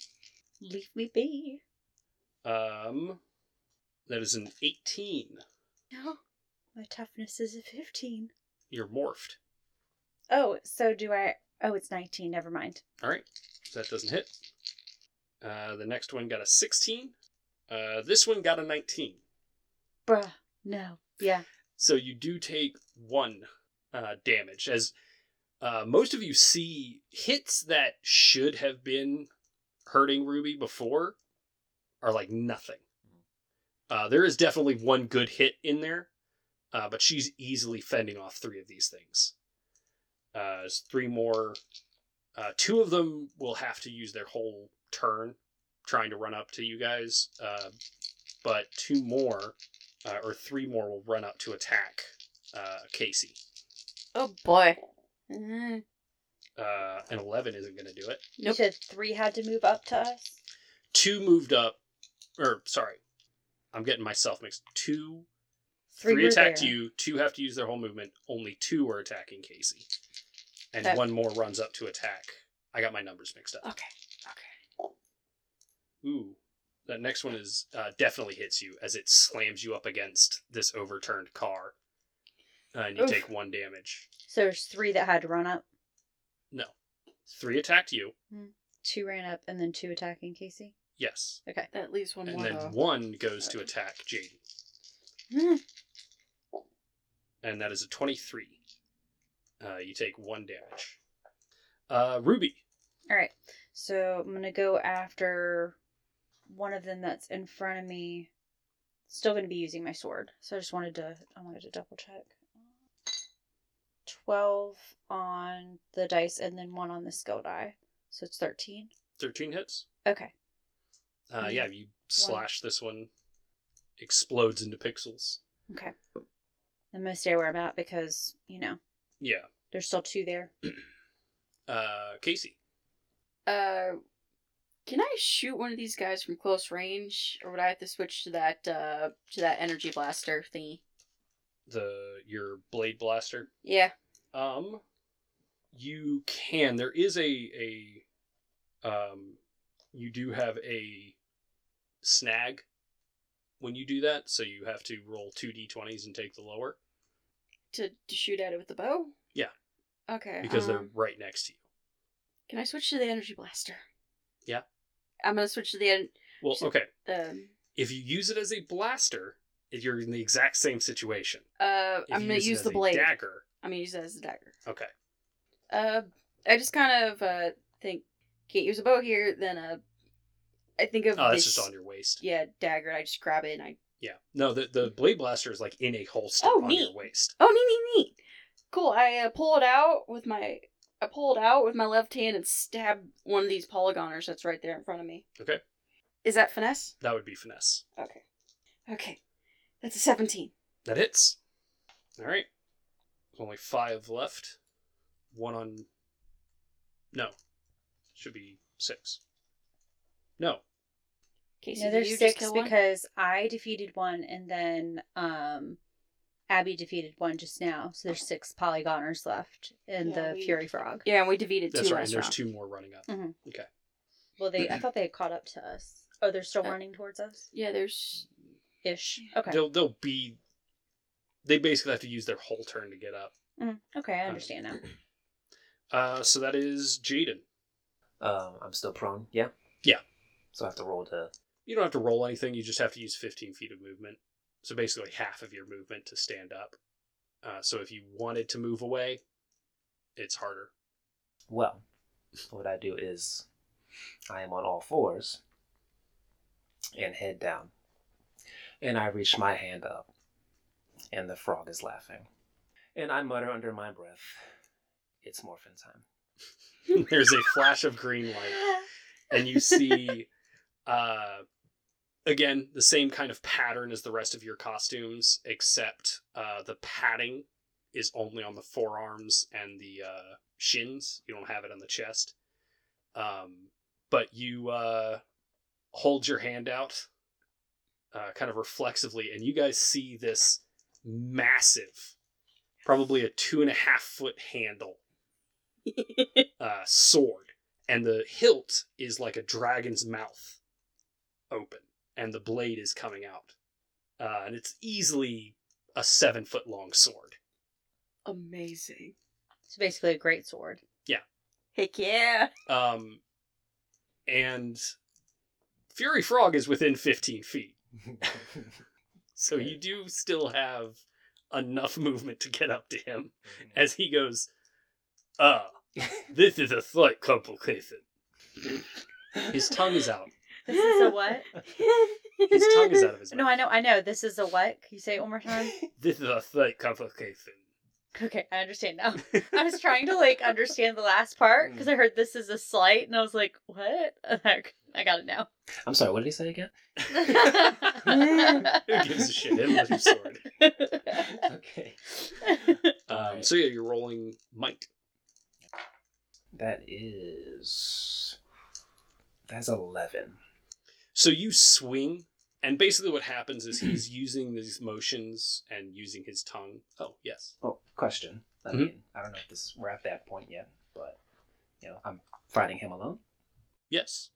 Leave me be. Um, that is an 18. No. My toughness is a 15. You're morphed. Oh, so do I. Oh, it's 19. Never mind. All right, that doesn't hit. Uh, the next one got a 16. Uh, this one got a 19. Bruh. No. Yeah. So you do take one uh, damage. As uh, most of you see, hits that should have been hurting Ruby before are like nothing. Uh, there is definitely one good hit in there, uh, but she's easily fending off three of these things. Uh, there's three more. Uh, two of them will have to use their whole turn trying to run up to you guys, uh, but two more uh, or three more will run up to attack uh, Casey. Oh boy. Mm, Uh, an 11 isn't going to do it. You Nope. said three had to move up to us? Two moved up, or sorry, I'm getting myself mixed. Two, Three three, three attacked there. you, two have to use their whole movement, only two are attacking Casey. And Okay. one more runs up to attack. I got my numbers mixed up. okay. Okay. Ooh. That next one is uh, definitely hits you as it slams you up against this overturned car. Uh, and you Oof. take one damage. So there's three that had to run up. No. Three attacked you. Two ran up and then two attacking Casey. Yes. Okay. That leaves one And more. then though. one goes to attack Jayden. Hmm. And that is a 23. Uh, you take one damage. Uh, Ruby. All right. So I'm gonna go after one of them that's in front of me still going to be using my sword. So I just wanted to I wanted to double check. 12 on the dice and then one on the skill die. So it's 13. 13 hits. Okay. Uh, yeah, you slash this one, explodes into pixels. Okay. I'm going to stay where I'm at because, you know, Yeah. there's still two there. Uh, Casey. Uh, can I shoot one of these guys from close range, or would I have to switch to that uh to that energy blaster thingy? the your blade blaster. Yeah. Um, you can. There is a a um, you do have a snag when you do that, so you have to roll two d20s and take the lower To to shoot at it with the bow. Yeah. Okay. because they're um, right next to you. Can I switch to the energy blaster? Yeah. I'm gonna switch to the en- Well, okay. um If you use it as a blaster, you're in the exact same situation. uh If I'm gonna use as the blade. dagger. I'm gonna use it as a dagger. Okay. Uh, I just kind of uh think can't use a bow here. Then uh, I think of Oh, that's this just on your waist. yeah dagger. I just grab it and I Yeah. No, the the blade blaster is like in a holster Oh, on neat. your waist. oh neat neat neat. Cool. I uh, pull it out with my I pull it out with my left hand and stab one of these polygoners that's right there in front of me. Okay. Is that finesse? That would be finesse. Okay. Okay. That's a seventeen. That hits. All right. There's only five left. One on. No. Should be six. No. Casey, No, there's you six kill one? because I defeated one and then um Abby defeated one just now. So there's six polygoners left in Yeah, the we- Fury Frog. yeah, and we defeated That's two right. last And there's round. two more running up. Mhm. Okay. Well, they I thought they had caught up to us. Oh, they're still Uh, running towards us Yeah, there's ish. Okay. They'll they'll be. They basically have to use their whole turn to get up. Mhm. Okay, I understand now. Uh, so that is Jayden. Um, I'm still prone. Yeah. Yeah. So I have to roll to. You don't have to roll anything. You just have to use 15 feet of movement. So basically half of your movement to stand up. Uh, so if you wanted to move away, it's harder. Well, what I do is, I am on all fours, and head down, and I reach my hand up, and the frog is laughing, and I mutter under my breath, "It's morphin time." There's a flash of green light. and you see uh again the same kind of pattern as the rest of your costumes except uh the padding is only on the forearms and the uh shins. You don't have it on the chest. Um but you uh hold your hand out uh kind of reflexively and you guys see this massive probably a two and a half foot handle uh, sword, and the hilt is like a dragon's mouth open, and the blade is coming out. Uh, and it's easily a seven foot long sword. amazing. It's basically a great sword. Yeah. Heck yeah. Um, and Fury Frog is within 15 feet, so you do still have enough movement to get up to him as he goes, Ah, this is a slight complication. His tongue is out. This is a what? His tongue is out of his mouth. No, I know, I know. This is a what? Can you say it one more time? This is a slight complication. Okay, I understand now. I was trying to like understand the last part because I heard this is a slight, and I was like, "What?" I got it now. I'm sorry. What did he say again? Who gives a shit? Him with your sword. okay. Um, so yeah, you're rolling might. That is. That's eleven. So you swing, and basically what happens is he's using these motions and using his tongue. Oh yes. Oh, question. I Mhm. mean, I don't know if this we're at that point yet, but you know, I'm fighting him alone. Yes.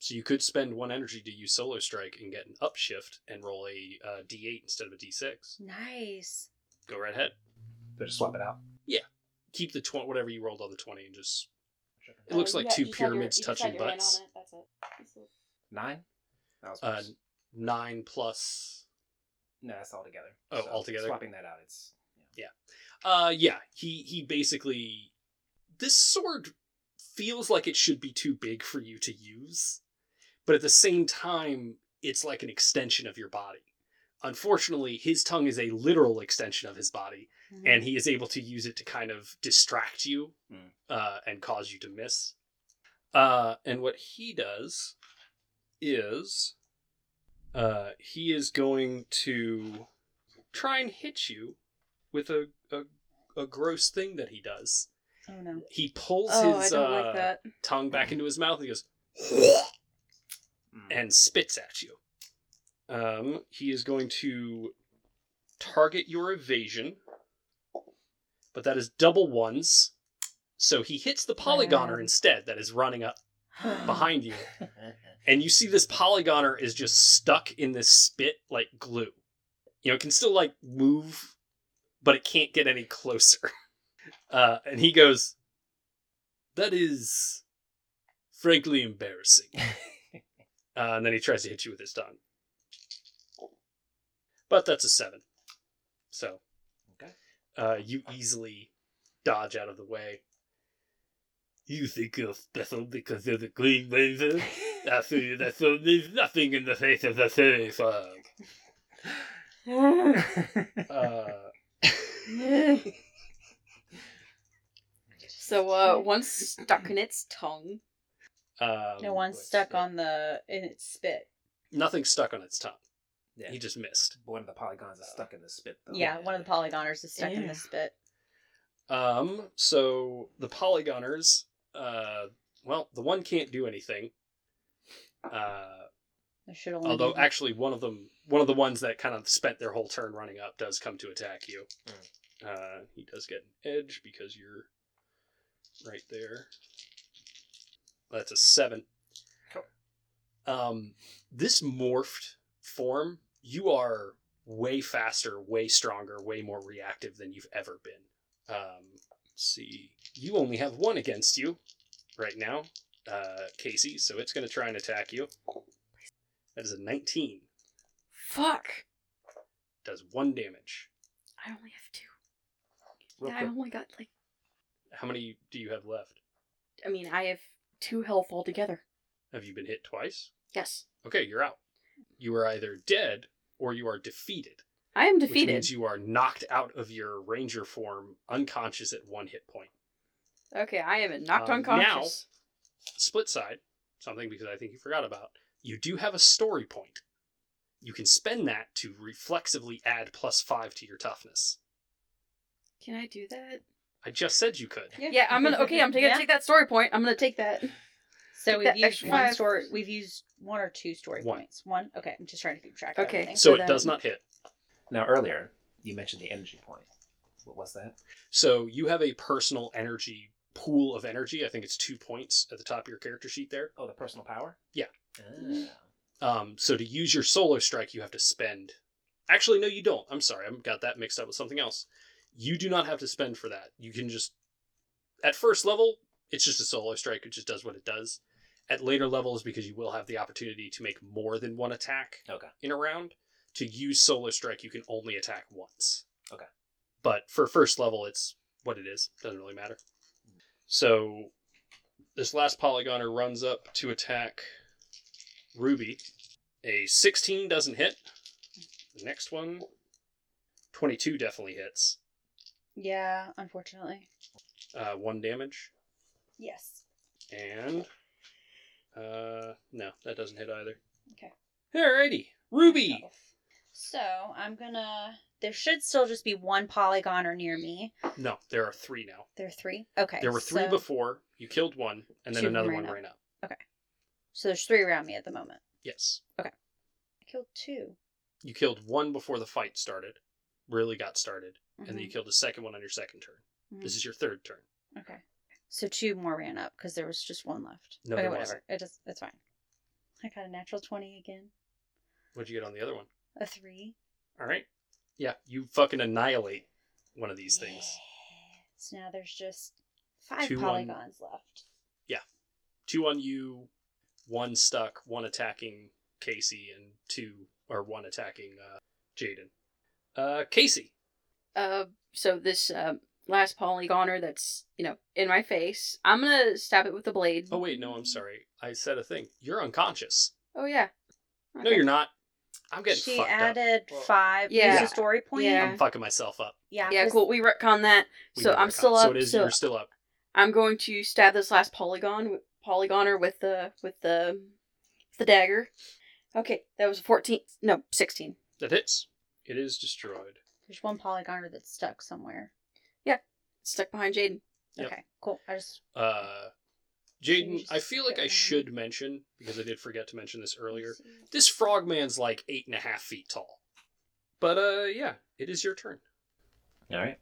So you could spend one energy to use Solar Strike and get an upshift and roll a uh, D8 instead of a D6. nice. Go right ahead. But just swap it out. Yeah. Keep the twenty, whatever you rolled on the 20 and just. It looks like two pyramids touching butts. That's it. Nine. That was Uh, nine plus. no, that's all together. oh, altogether? Swapping that out, it's yeah, Uh, yeah. He he basically. This sword feels like it should be too big for you to use, but at the same time, it's like an extension of your body. Unfortunately, his tongue is a literal extension of his body, Mm-hmm. and he is able to use it to kind of distract you Hmm. uh, and cause you to miss. Uh, and what he does is uh, he is going to try and hit you with a, a, a gross thing that he does. Oh no. He pulls Oh, his uh, like tongue back into his mouth and he goes Mm. and spits at you. Um, he is going to target your evasion, but that is double ones. So he hits the polygoner Wow. instead that is running up behind you. And you see this polygoner is just stuck in this spit like glue. You know, it can still like move, but it can't get any closer. Uh, and he goes, That is frankly embarrassing. Uh, and then he tries to hit you with his tongue. But that's a seven. So, Okay. uh, you easily dodge out of the way. You think you're special because you're the Green Ranger? I figure that so there's nothing in the face of the Fury Frog. Uh, so uh, one's stuck in its tongue. um, No one's stuck on the in its spit. Nothing stuck on its tongue. yeah. He just missed. One of the polygons is stuck in the spit, though. Yeah, one of the polygoners is stuck in the spit. Um, so the polygoners, uh, well, the one can't do anything. Uh, should only although be actually one of them, one of the ones that kind of spent their whole turn running up, does come to attack you. Uh, he does get an edge because you're right there. That's a seven. Cool. Um, this morphed form, you are way faster, way stronger, way more reactive than you've ever been. Um, let's see, you only have one against you right now, uh, Casey. So it's going to try and attack you. That is a nineteen. Fuck. Does one damage. I only have two. Real I quick. only got like. How many do you have left? I mean, I have two health altogether. Have you been hit twice? Yes, Okay, you're out. You are either dead or you are defeated. I am defeated. Which means you are knocked out of your ranger form, unconscious at one hit point. Okay, I am knocked Um, unconscious. Split side, something because I think you forgot about. You do have a story point. You can spend that to reflexively add plus five to your toughness. Can I do that? I just said you could. Yeah, yeah I'm gonna. Okay, I'm taking Yeah. take that story point. I'm gonna take that. So Take we've that used one five. story. We've used one or two story One. points. One. Okay, I'm just trying to keep track. Of Okay. everything. So, So it does not hit. Now, earlier, you mentioned the energy point. What was that? So you have a personal energy pool of energy. I think it's two points at the top of your character sheet there. Oh, the personal power? Yeah. Ah. Um, so to use your solar strike, you have to spend. Actually, no, you don't. I'm sorry, I got that mixed up with something else. You do not have to spend for that. You can just, at first level, it's just a solar strike. It just does what it does. At later levels, because you will have the opportunity to make more than one attack Okay. in a round, to use solar strike, you can only attack once. Okay. But for first level, it's what it is. Doesn't really matter. So this last polygoner runs up to attack Ruby. A 16 doesn't hit. The next one, 22 definitely hits. Yeah, unfortunately. Uh, one damage. Yes. And uh, no, that doesn't hit either. Okay. Alrighty, Ruby. So I'm gonna. There should still just be one polygoner near me. No, there are three now. There are three. Okay. There were three so, before. You killed one, and then another ran one up. ran up. Okay. So there's three around me at the moment. Yes. Okay. I killed two. You killed one before the fight started, really got started, and then you Mhm. killed the second one on your second turn. Mhm. This is your third turn. Okay. So two more ran up because there was just one left. No, okay, there whatever. wasn't. It just it's fine. I got a natural twenty again. What'd you get on the other one? A three. All right. Yeah, you fucking annihilate one of these things. So now there's just five Two on- polygons left. Two on you, one stuck, one attacking Casey, and two or one attacking uh, Jayden. Uh, Casey. Uh, so this uh, last polygoner that's you know in my face, I'm gonna stab it with the blade. Oh wait, no, I'm sorry. I said a thing. You're unconscious. Oh yeah. No, you're not. I'm getting She fucked added Well, five. Yeah. Yeah. story point. Yeah. I'm fucking myself up. Yeah. yeah, cool. We retcon that. We so I'm still up. So it is. so You're still up. I'm going to stab this last polygon polygoner with the with the the dagger. Okay, that was 14. No, 16. That hits. It is destroyed. There's one polygoner that's stuck somewhere. Yeah, stuck behind Jayden. Yep. Okay, cool. I just Uh, Jayden, I feel like I should mention because I did forget to mention this earlier. This frogman's like eight and a half feet tall. But uh, yeah, it is your turn. All right.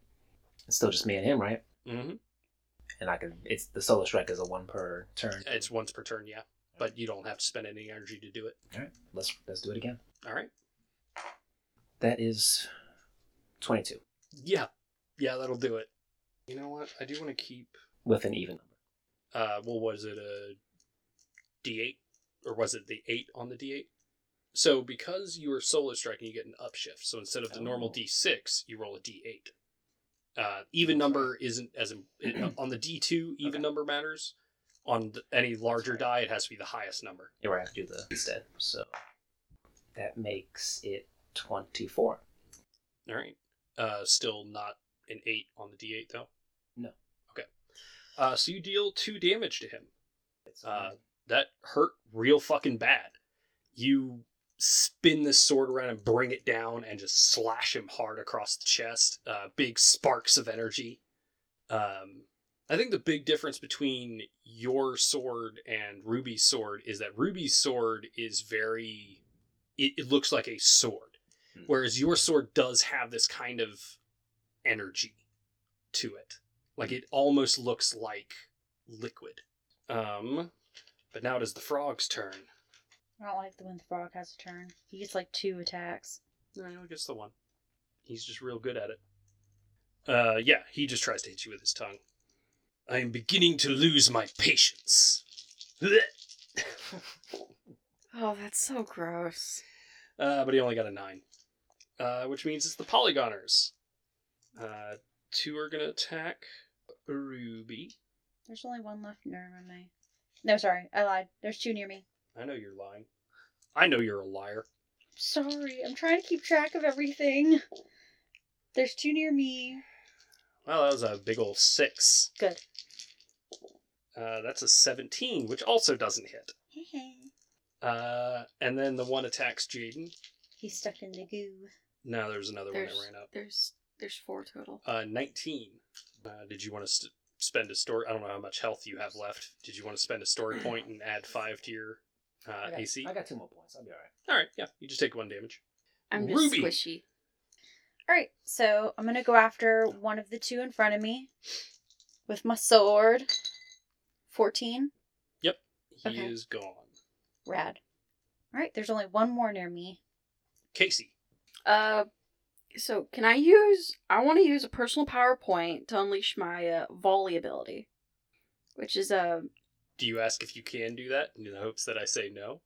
It's still just me and him, right? Mm-hmm. And I can. It's the solo strike is a one per turn. It's once per turn, yeah, but you don't have to spend any energy to do it. All right. Let's let's do it again. All right. That is twenty-two Yeah, yeah, that'll do it. You know what? I do want to keep. with an even number. Uh, well, was it a D8 or was it the eight on the D8? So because you are solo striking, you get an upshift. So instead of the normal Oh. D6, you roll a D8. Uh, even number isn't as on the D2. Even Okay. number matters. On the, any larger die, it has to be the highest number. You're. I have to do the instead. So that makes it twenty-four. All right. Uh, still not an eight on the D8 though. Uh, so you deal two damage to him. Uh, that hurt real fucking bad. You spin this sword around and bring it down and just slash him hard across the chest. Uh, big sparks of energy. Um, I think the big difference between your sword and Ruby's sword is that Ruby's sword is very. It, it looks like a sword, Hmm. whereas your sword does have this kind of energy to it. Like it almost looks like liquid. Um, but now it is the frog's turn. I don't like the when the frog has a turn. He gets like two attacks. No, he gets the one. He's just real good at it. Uh, yeah, he just tries to hit you with his tongue. I am beginning to lose my patience. Oh, that's so gross. uh, but he only got a nine, uh, which means it's the polygoners. Uh, two are gonna attack Ruby. There's only one left near me. No, sorry, I lied. There's two near me. I know you're lying. I know you're a liar. Sorry, I'm trying to keep track of everything. There's two near me. Well, that was a big old six. Good. Uh, that's a 17, which also doesn't hit. Uh, and then the one attacks Jayden. He's stuck in the goo. Now there's another one There's that ran up. there's there's four total. Uh, 19. Uh, did you want to st- spend a story? I don't know how much health you have left. Did you want to spend a story point and add five to your uh, I got, AC? I got two more points. I'll be all right. All right, yeah, you just take one damage. I'm just Ruby. squishy. All right, so I'm gonna go after one of the two in front of me with my sword. Fourteen. Yep, He Okay. is gone. Rad. All right, there's only one more near me. Casey. Uh, so can I use? I want to use a personal PowerPoint to unleash my uh, volley ability, which is uh Do you ask if you can do that in the hopes that I say no?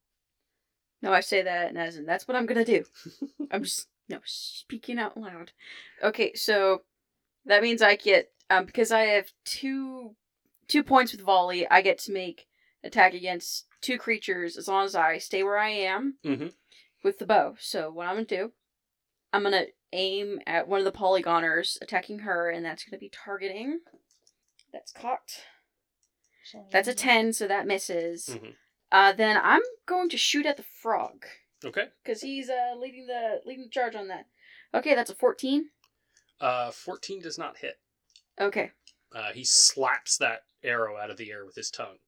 no, I say that and as in that's what I'm gonna do. I'm just no speaking out loud. Okay, so that means I get um because I have two two points with volley. I get to make attack against two creatures as long as I stay where I am Mhm. with the bow. So what I'm gonna do, I'm gonna aim at one of the polygoners attacking her, and that's gonna be targeting. That's cocked. That's a ten, so that misses. Mhm. Uh, then I'm going to shoot at the frog Okay. because he's uh leading the leading the charge on that. Okay, that's a fourteen. Uh, 14 does not hit. Okay. Uh, he slaps that arrow out of the air with his tongue.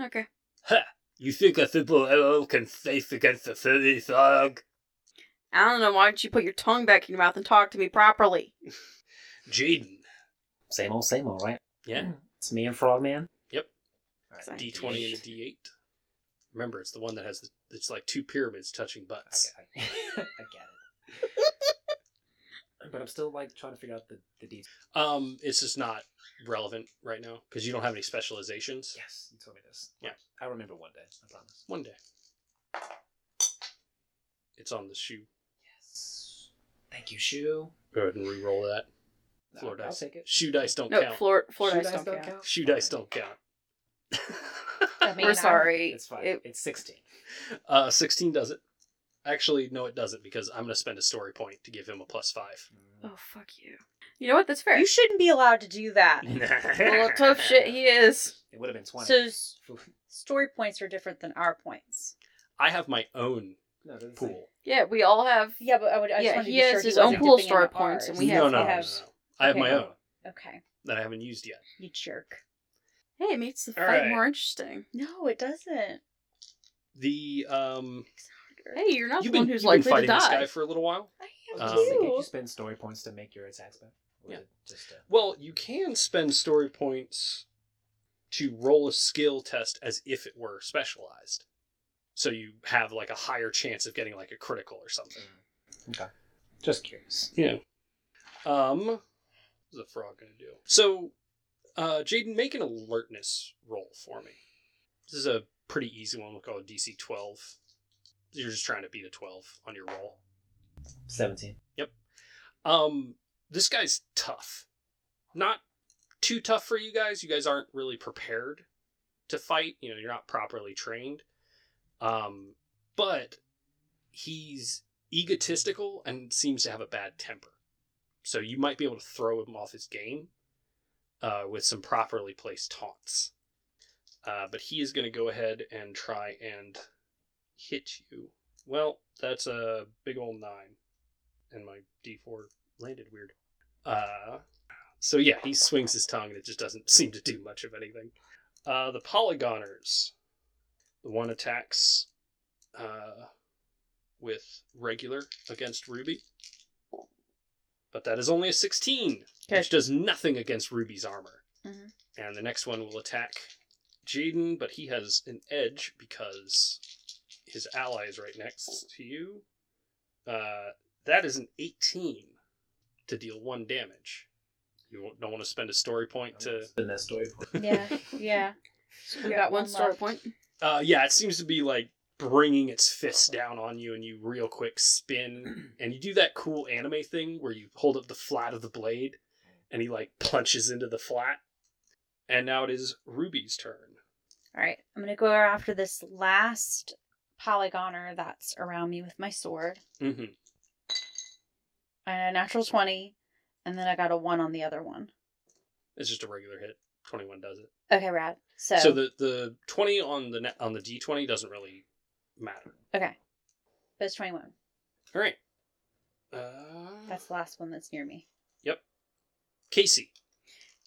Okay. Ha! You think a simple arrow can face against a silly frog? I don't know. Why don't you put your tongue back in your mouth and talk to me properly? Jayden. Same old, same old, right? Yeah. It's me and Frogman. Yep. All right. D20 and a D8. Remember, it's the one that has the, it's like two pyramids touching I butts. get, I, I get it. but I'm still like trying to figure out the the details. Um, it's just not relevant right now because you don't have any specializations. Yes, you told me this. Yeah. I remember one day. I promise. One day. It's on the shoe. Yes. Thank you, Shoe. Go ahead and re-roll that. No, Floor I'll dice. take it. Shoe dice don't No, count. floor floor Shoe dice don't count. Shoe dice don't count. I mean, We're sorry. It's fine. It- it's 16. Uh, 16 does it. Actually, no, it doesn't because I'm going to spend a story point to give him a plus five. oh fuck you. You know what? That's fair. You shouldn't be allowed to do that. Well, tough shit he is. It would have been 20. So story points are different than our points. I have my own no, they're pool. Yeah, we all have. Yeah, but I would. I just Yeah, wanted to he be has sure his wasn't own pool dipping story points, and we have- no, no, no, have- no. I have my okay. own Okay, that I haven't used yet. you jerk. Hey, it makes the All fight right. more interesting. No, it doesn't. The um, Hey, you're not you've the been one who's you've been likely to fighting this guy for a little while. I I am was just thinking, too. you spend story points to make your attacks better? Yeah. Just, uh, Well, you can spend story points to roll a skill test as if it were specialized. So you have like a higher chance of getting like a critical or something. okay. Just curious. Yeah. Um, what's the frog gonna do? So, uh, Jayden, make an alertness roll for me. This is a pretty easy one. We'll call it DC 12. You're just trying to beat a 12 on your roll. 17. Yep. Um, this guy's tough. Not too tough for you guys. You guys aren't really prepared to fight. You know, you're not properly trained. Um, but he's egotistical and seems to have a bad temper. So you might be able to throw him off his game uh, with some properly placed taunts. Uh, but he is going to go ahead and try and hit you. Well, that's a big old nine and my d4 landed weird. Uh, so yeah, he swings his tongue and it just doesn't seem to do much of anything. Uh, the polygoners. The one attacks uh, with regular against Ruby. But that is only a 16, Okay. which does nothing against Ruby's armor. Mhm. And the next one will attack Jayden, but he has an edge because his ally is right next to you. Uh, that is an 18 to deal one damage. You don't want to spend a story point to. Spend that story point. Yeah, yeah. We got one story left. point. Uh, yeah, it seems to be like bringing its fist down on you, and you real quick spin, and you do that cool anime thing where you hold up the flat of the blade, and he like punches into the flat. And now it is Ruby's turn. All right, I'm gonna go after this last polygoner that's around me with my sword. Mm-hmm. A natural twenty, and then I got a one on the other one. It's just a regular hit. Twenty-one does it. Okay, rad. So, So, the the twenty on the net on the d twenty doesn't really matter. okay, but it's twenty-one. All right. Uh, That's the last one that's near me. Yep. Casey.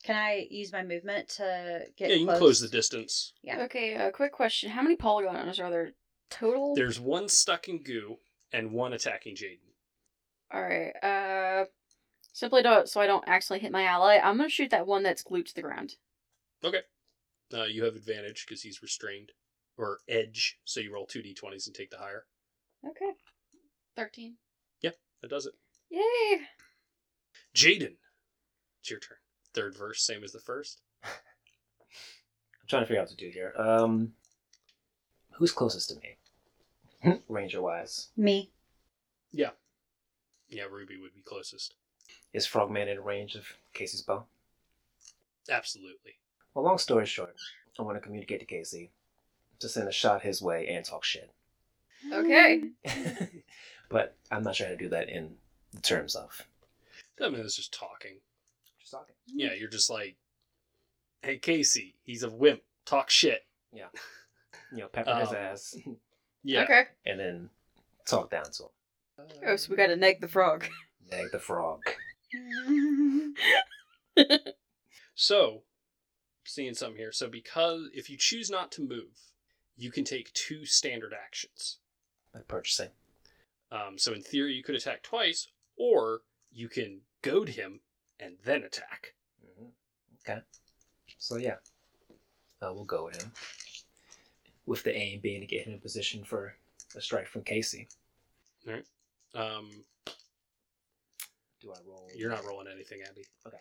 Can I use my movement to get? yeah, you can close the distance. Yeah. Okay, a quick question. How many polygons are there total? There's one stuck in goo and one attacking Jayden. Alright, uh. Simply don't so I don't accidentally hit my ally. I'm gonna shoot that one that's glued to the ground. Okay. Uh, you have advantage because he's restrained or edge, so you roll two d20s and take the higher. Okay. 13. Yeah, That does it. Yay! Jayden, it's your turn. Third verse, same as the first. I'm trying to figure out what to do here. Um, who's closest to me? Ranger wise. Me. Yeah. Yeah, Ruby would be closest. Is Frogman in range of Casey's bow? Absolutely. Well, long story short, I want to communicate to Casey to send a shot his way and talk shit. Okay. but I'm not sure how to do that in the terms of I mean, it's just talking. just talking. Yeah, you're just like, hey, Casey, he's a wimp. Talk shit. Yeah. You know, pepper his Um, ass Yeah. Okay. and then talk down to him. Oh, so we gotta neg the frog. Nag the frog. So, seeing something here. So, because if you choose not to move, you can take two standard actions. Like purchasing. Um, so, in theory, you could attack twice, or you can goad him and then attack. hmm Okay. So yeah, uh, we'll go with him. With the aim being to get him in position for a strike from Casey. Um, Do I roll? you're not rolling anything, Abby. Okay.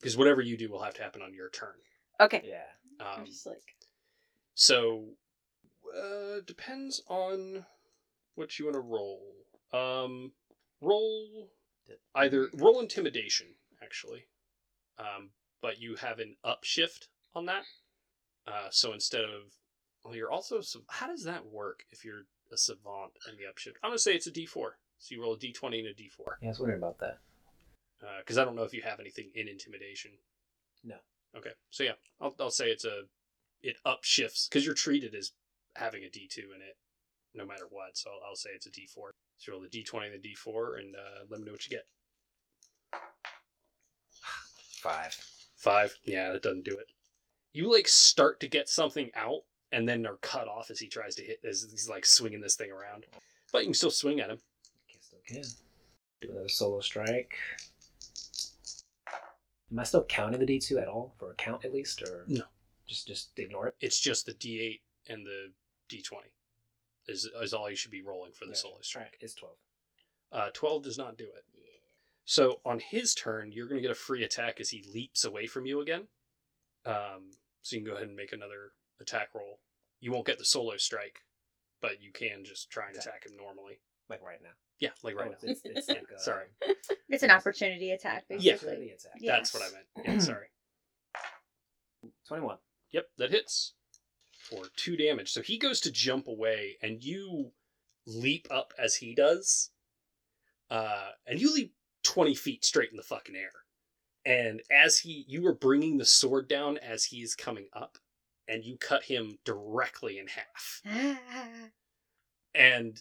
Because whatever you do will have to happen on your turn. Okay. Yeah. I'm Um, just like, so, uh, depends on what you want to roll. Um, roll either roll intimidation actually um, but you have an upshift on that uh, so instead of Well, you're also. How does that work if you're a savant and the upshift? I'm gonna say it's a D4. So you roll a D20 and a D4. Yeah, I was wondering about that. Because I don't know if you have anything in intimidation. No. Okay. So yeah, I'll I'll say it's a it upshifts because you're treated as having a D2 in it, no matter what. So I'll, I'll say it's a D4. So roll the D20 and the D4, and uh, let me know what you get. Five. Five. Yeah, that doesn't do it. You like start to get something out, and then are cut off as he tries to hit. As he's like swinging this thing around, but you can still swing at him. Can still can. Do another solo strike. Am I still counting the D two at all for a count at least, or No. Just just ignore it. It's just the D8 and the D20 is is all you should be rolling for the Yeah. solo strike. It's twelve. Uh, 12 does not do it. So on his turn, you're going to get a free attack as he leaps away from you again. Um, so you can go ahead and make another attack roll. You won't get the solo strike, but you can just try and Okay. attack him normally. Like right now. Yeah, like right Oh, now. It's, it's like, uh, Sorry. It's an opportunity attack, Yeah. basically. opportunity attack. Yeah. That's what I meant. Yeah, sorry. Twenty one. Yep, that hits for two damage. So he goes to jump away, and you leap up as he does, uh, and you leap twenty feet straight in the fucking air. And as he, you are bringing the sword down as he is coming up, and you cut him directly in half. And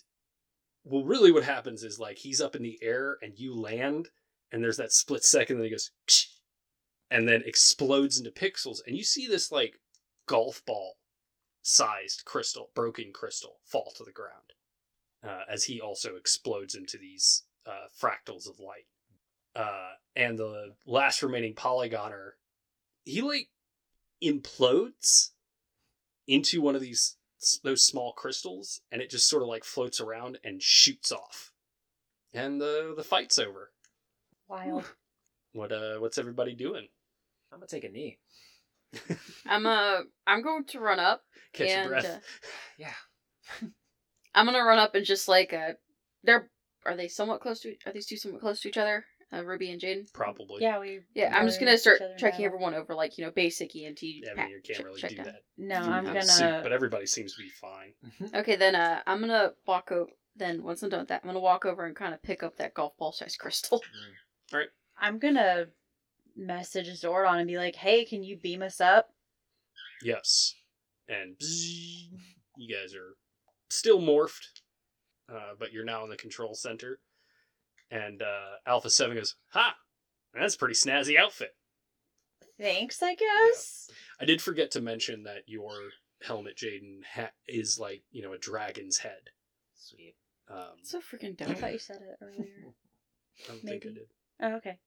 well, really, what happens is like he's up in the air, and you land, and there's that split second, and he goes, and then explodes into pixels, and you see this like golf ball sized crystal, broken crystal, fall to the ground uh, as he also explodes into these uh, fractals of light. Uh, and the last remaining polygoner, he like implodes into one of these those small crystals, and it just sort of like floats around and shoots off. And the the fight's over. Wild. What uh, what's everybody doing? I'm gonna take a knee. I'm uh I'm going to run up Catch your breath. uh, Yeah. I'm gonna run up and just like uh they're are they somewhat close to are these two somewhat close to each other? Uh, Ruby and Jayden? Probably. Yeah, we. Yeah, I'm just gonna start each other checking now. everyone over like, you know, basic ENT. Yeah, I mean, you can't check- really check do down. that. No, You I'm gonna. suit, but everybody seems to be fine. Okay, then uh I'm gonna walk over then once I'm done with that, I'm gonna walk over and kind of pick up that golf ball sized crystal. Alright. I'm gonna message Zordon and be like, "Hey, can you beam us up?" Yes. And you guys are still morphed, uh, but you're now in the control center. And uh, Alpha 7 goes, Ha! That's a pretty snazzy outfit. Thanks, I guess. I did forget to mention that your helmet, Jayden, ha- is like, you know, a dragon's head. Sweet. Um, so freaking dumb. I thought you said it earlier. I don't think I maybe. did. Oh, okay.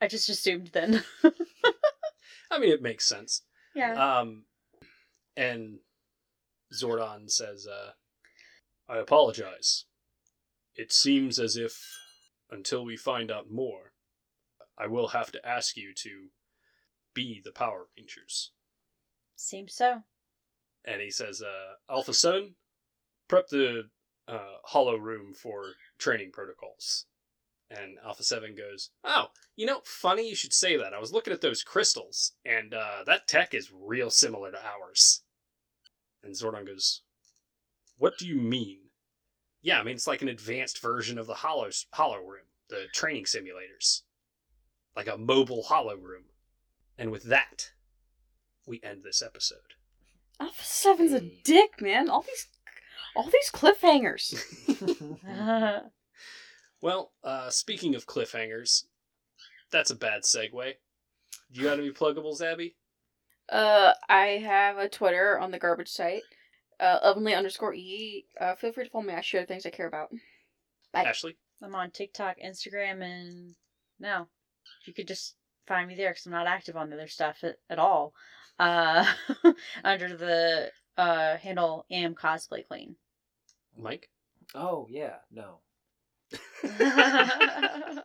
I just assumed then. I mean, it makes sense. yeah. Um, and Zordon says, uh, I apologize. It seems as if, until we find out more, I will have to ask you to be the Power Rangers. Seems so. And he says, uh, Alpha 7, prep the uh, hollow room for training protocols. And Alpha 7 goes, Oh, you know, funny you should say that. I was looking at those crystals, and uh, that tech is real similar to ours. And Zordon goes, What do you mean? Yeah, I mean, it's like an advanced version of the hollow, hollow room, the training simulators. Like a mobile hollow room. And with that, we end this episode. Alpha Seven's a dick, man. All these all these cliffhangers. Well, uh, speaking of cliffhangers, that's a bad segue. You got any pluggables, Abby? Uh, I have a Twitter on the garbage site. Uh, ovenly underscore e. Uh, feel free to follow me. I share things I care about. Bye. Ashley? I'm on TikTok, Instagram, and no, you could just find me there because I'm not active on the other stuff at, at all. Uh, under the uh handle am cosplay queen. Mike? Oh yeah, no.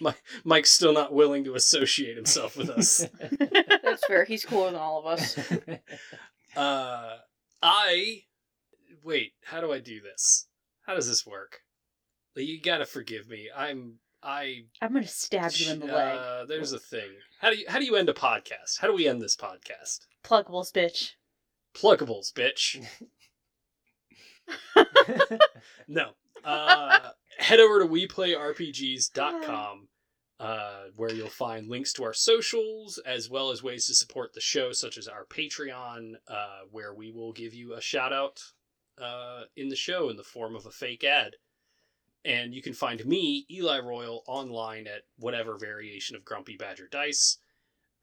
Mike? Mike's still not willing to associate himself with us. That's fair. He's cooler than all of us. Uh, I. Wait, how do I do this? How does this work? You gotta forgive me. I'm. I. I'm gonna stab you in the leg. Uh, there's a thing. How do you how do you end a podcast? How do we end this podcast? Pluggables, bitch. Pluggables, bitch. No. Uh, head over to weplayrpgs.com uh, where you'll find links to our socials as well as ways to support the show, such as our Patreon, uh, where we will give you a shout out uh, in the show in the form of a fake ad. And you can find me, Eli Royal, online at whatever variation of Grumpy Badger Dice.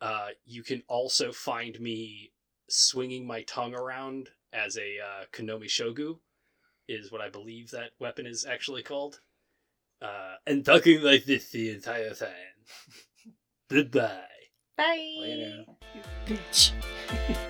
Uh, you can also find me swinging my tongue around as a uh, Konomi Shogu, is what I believe that weapon is actually called. Uh, and talking like this the entire time. Goodbye. Bye. Later. Bitch.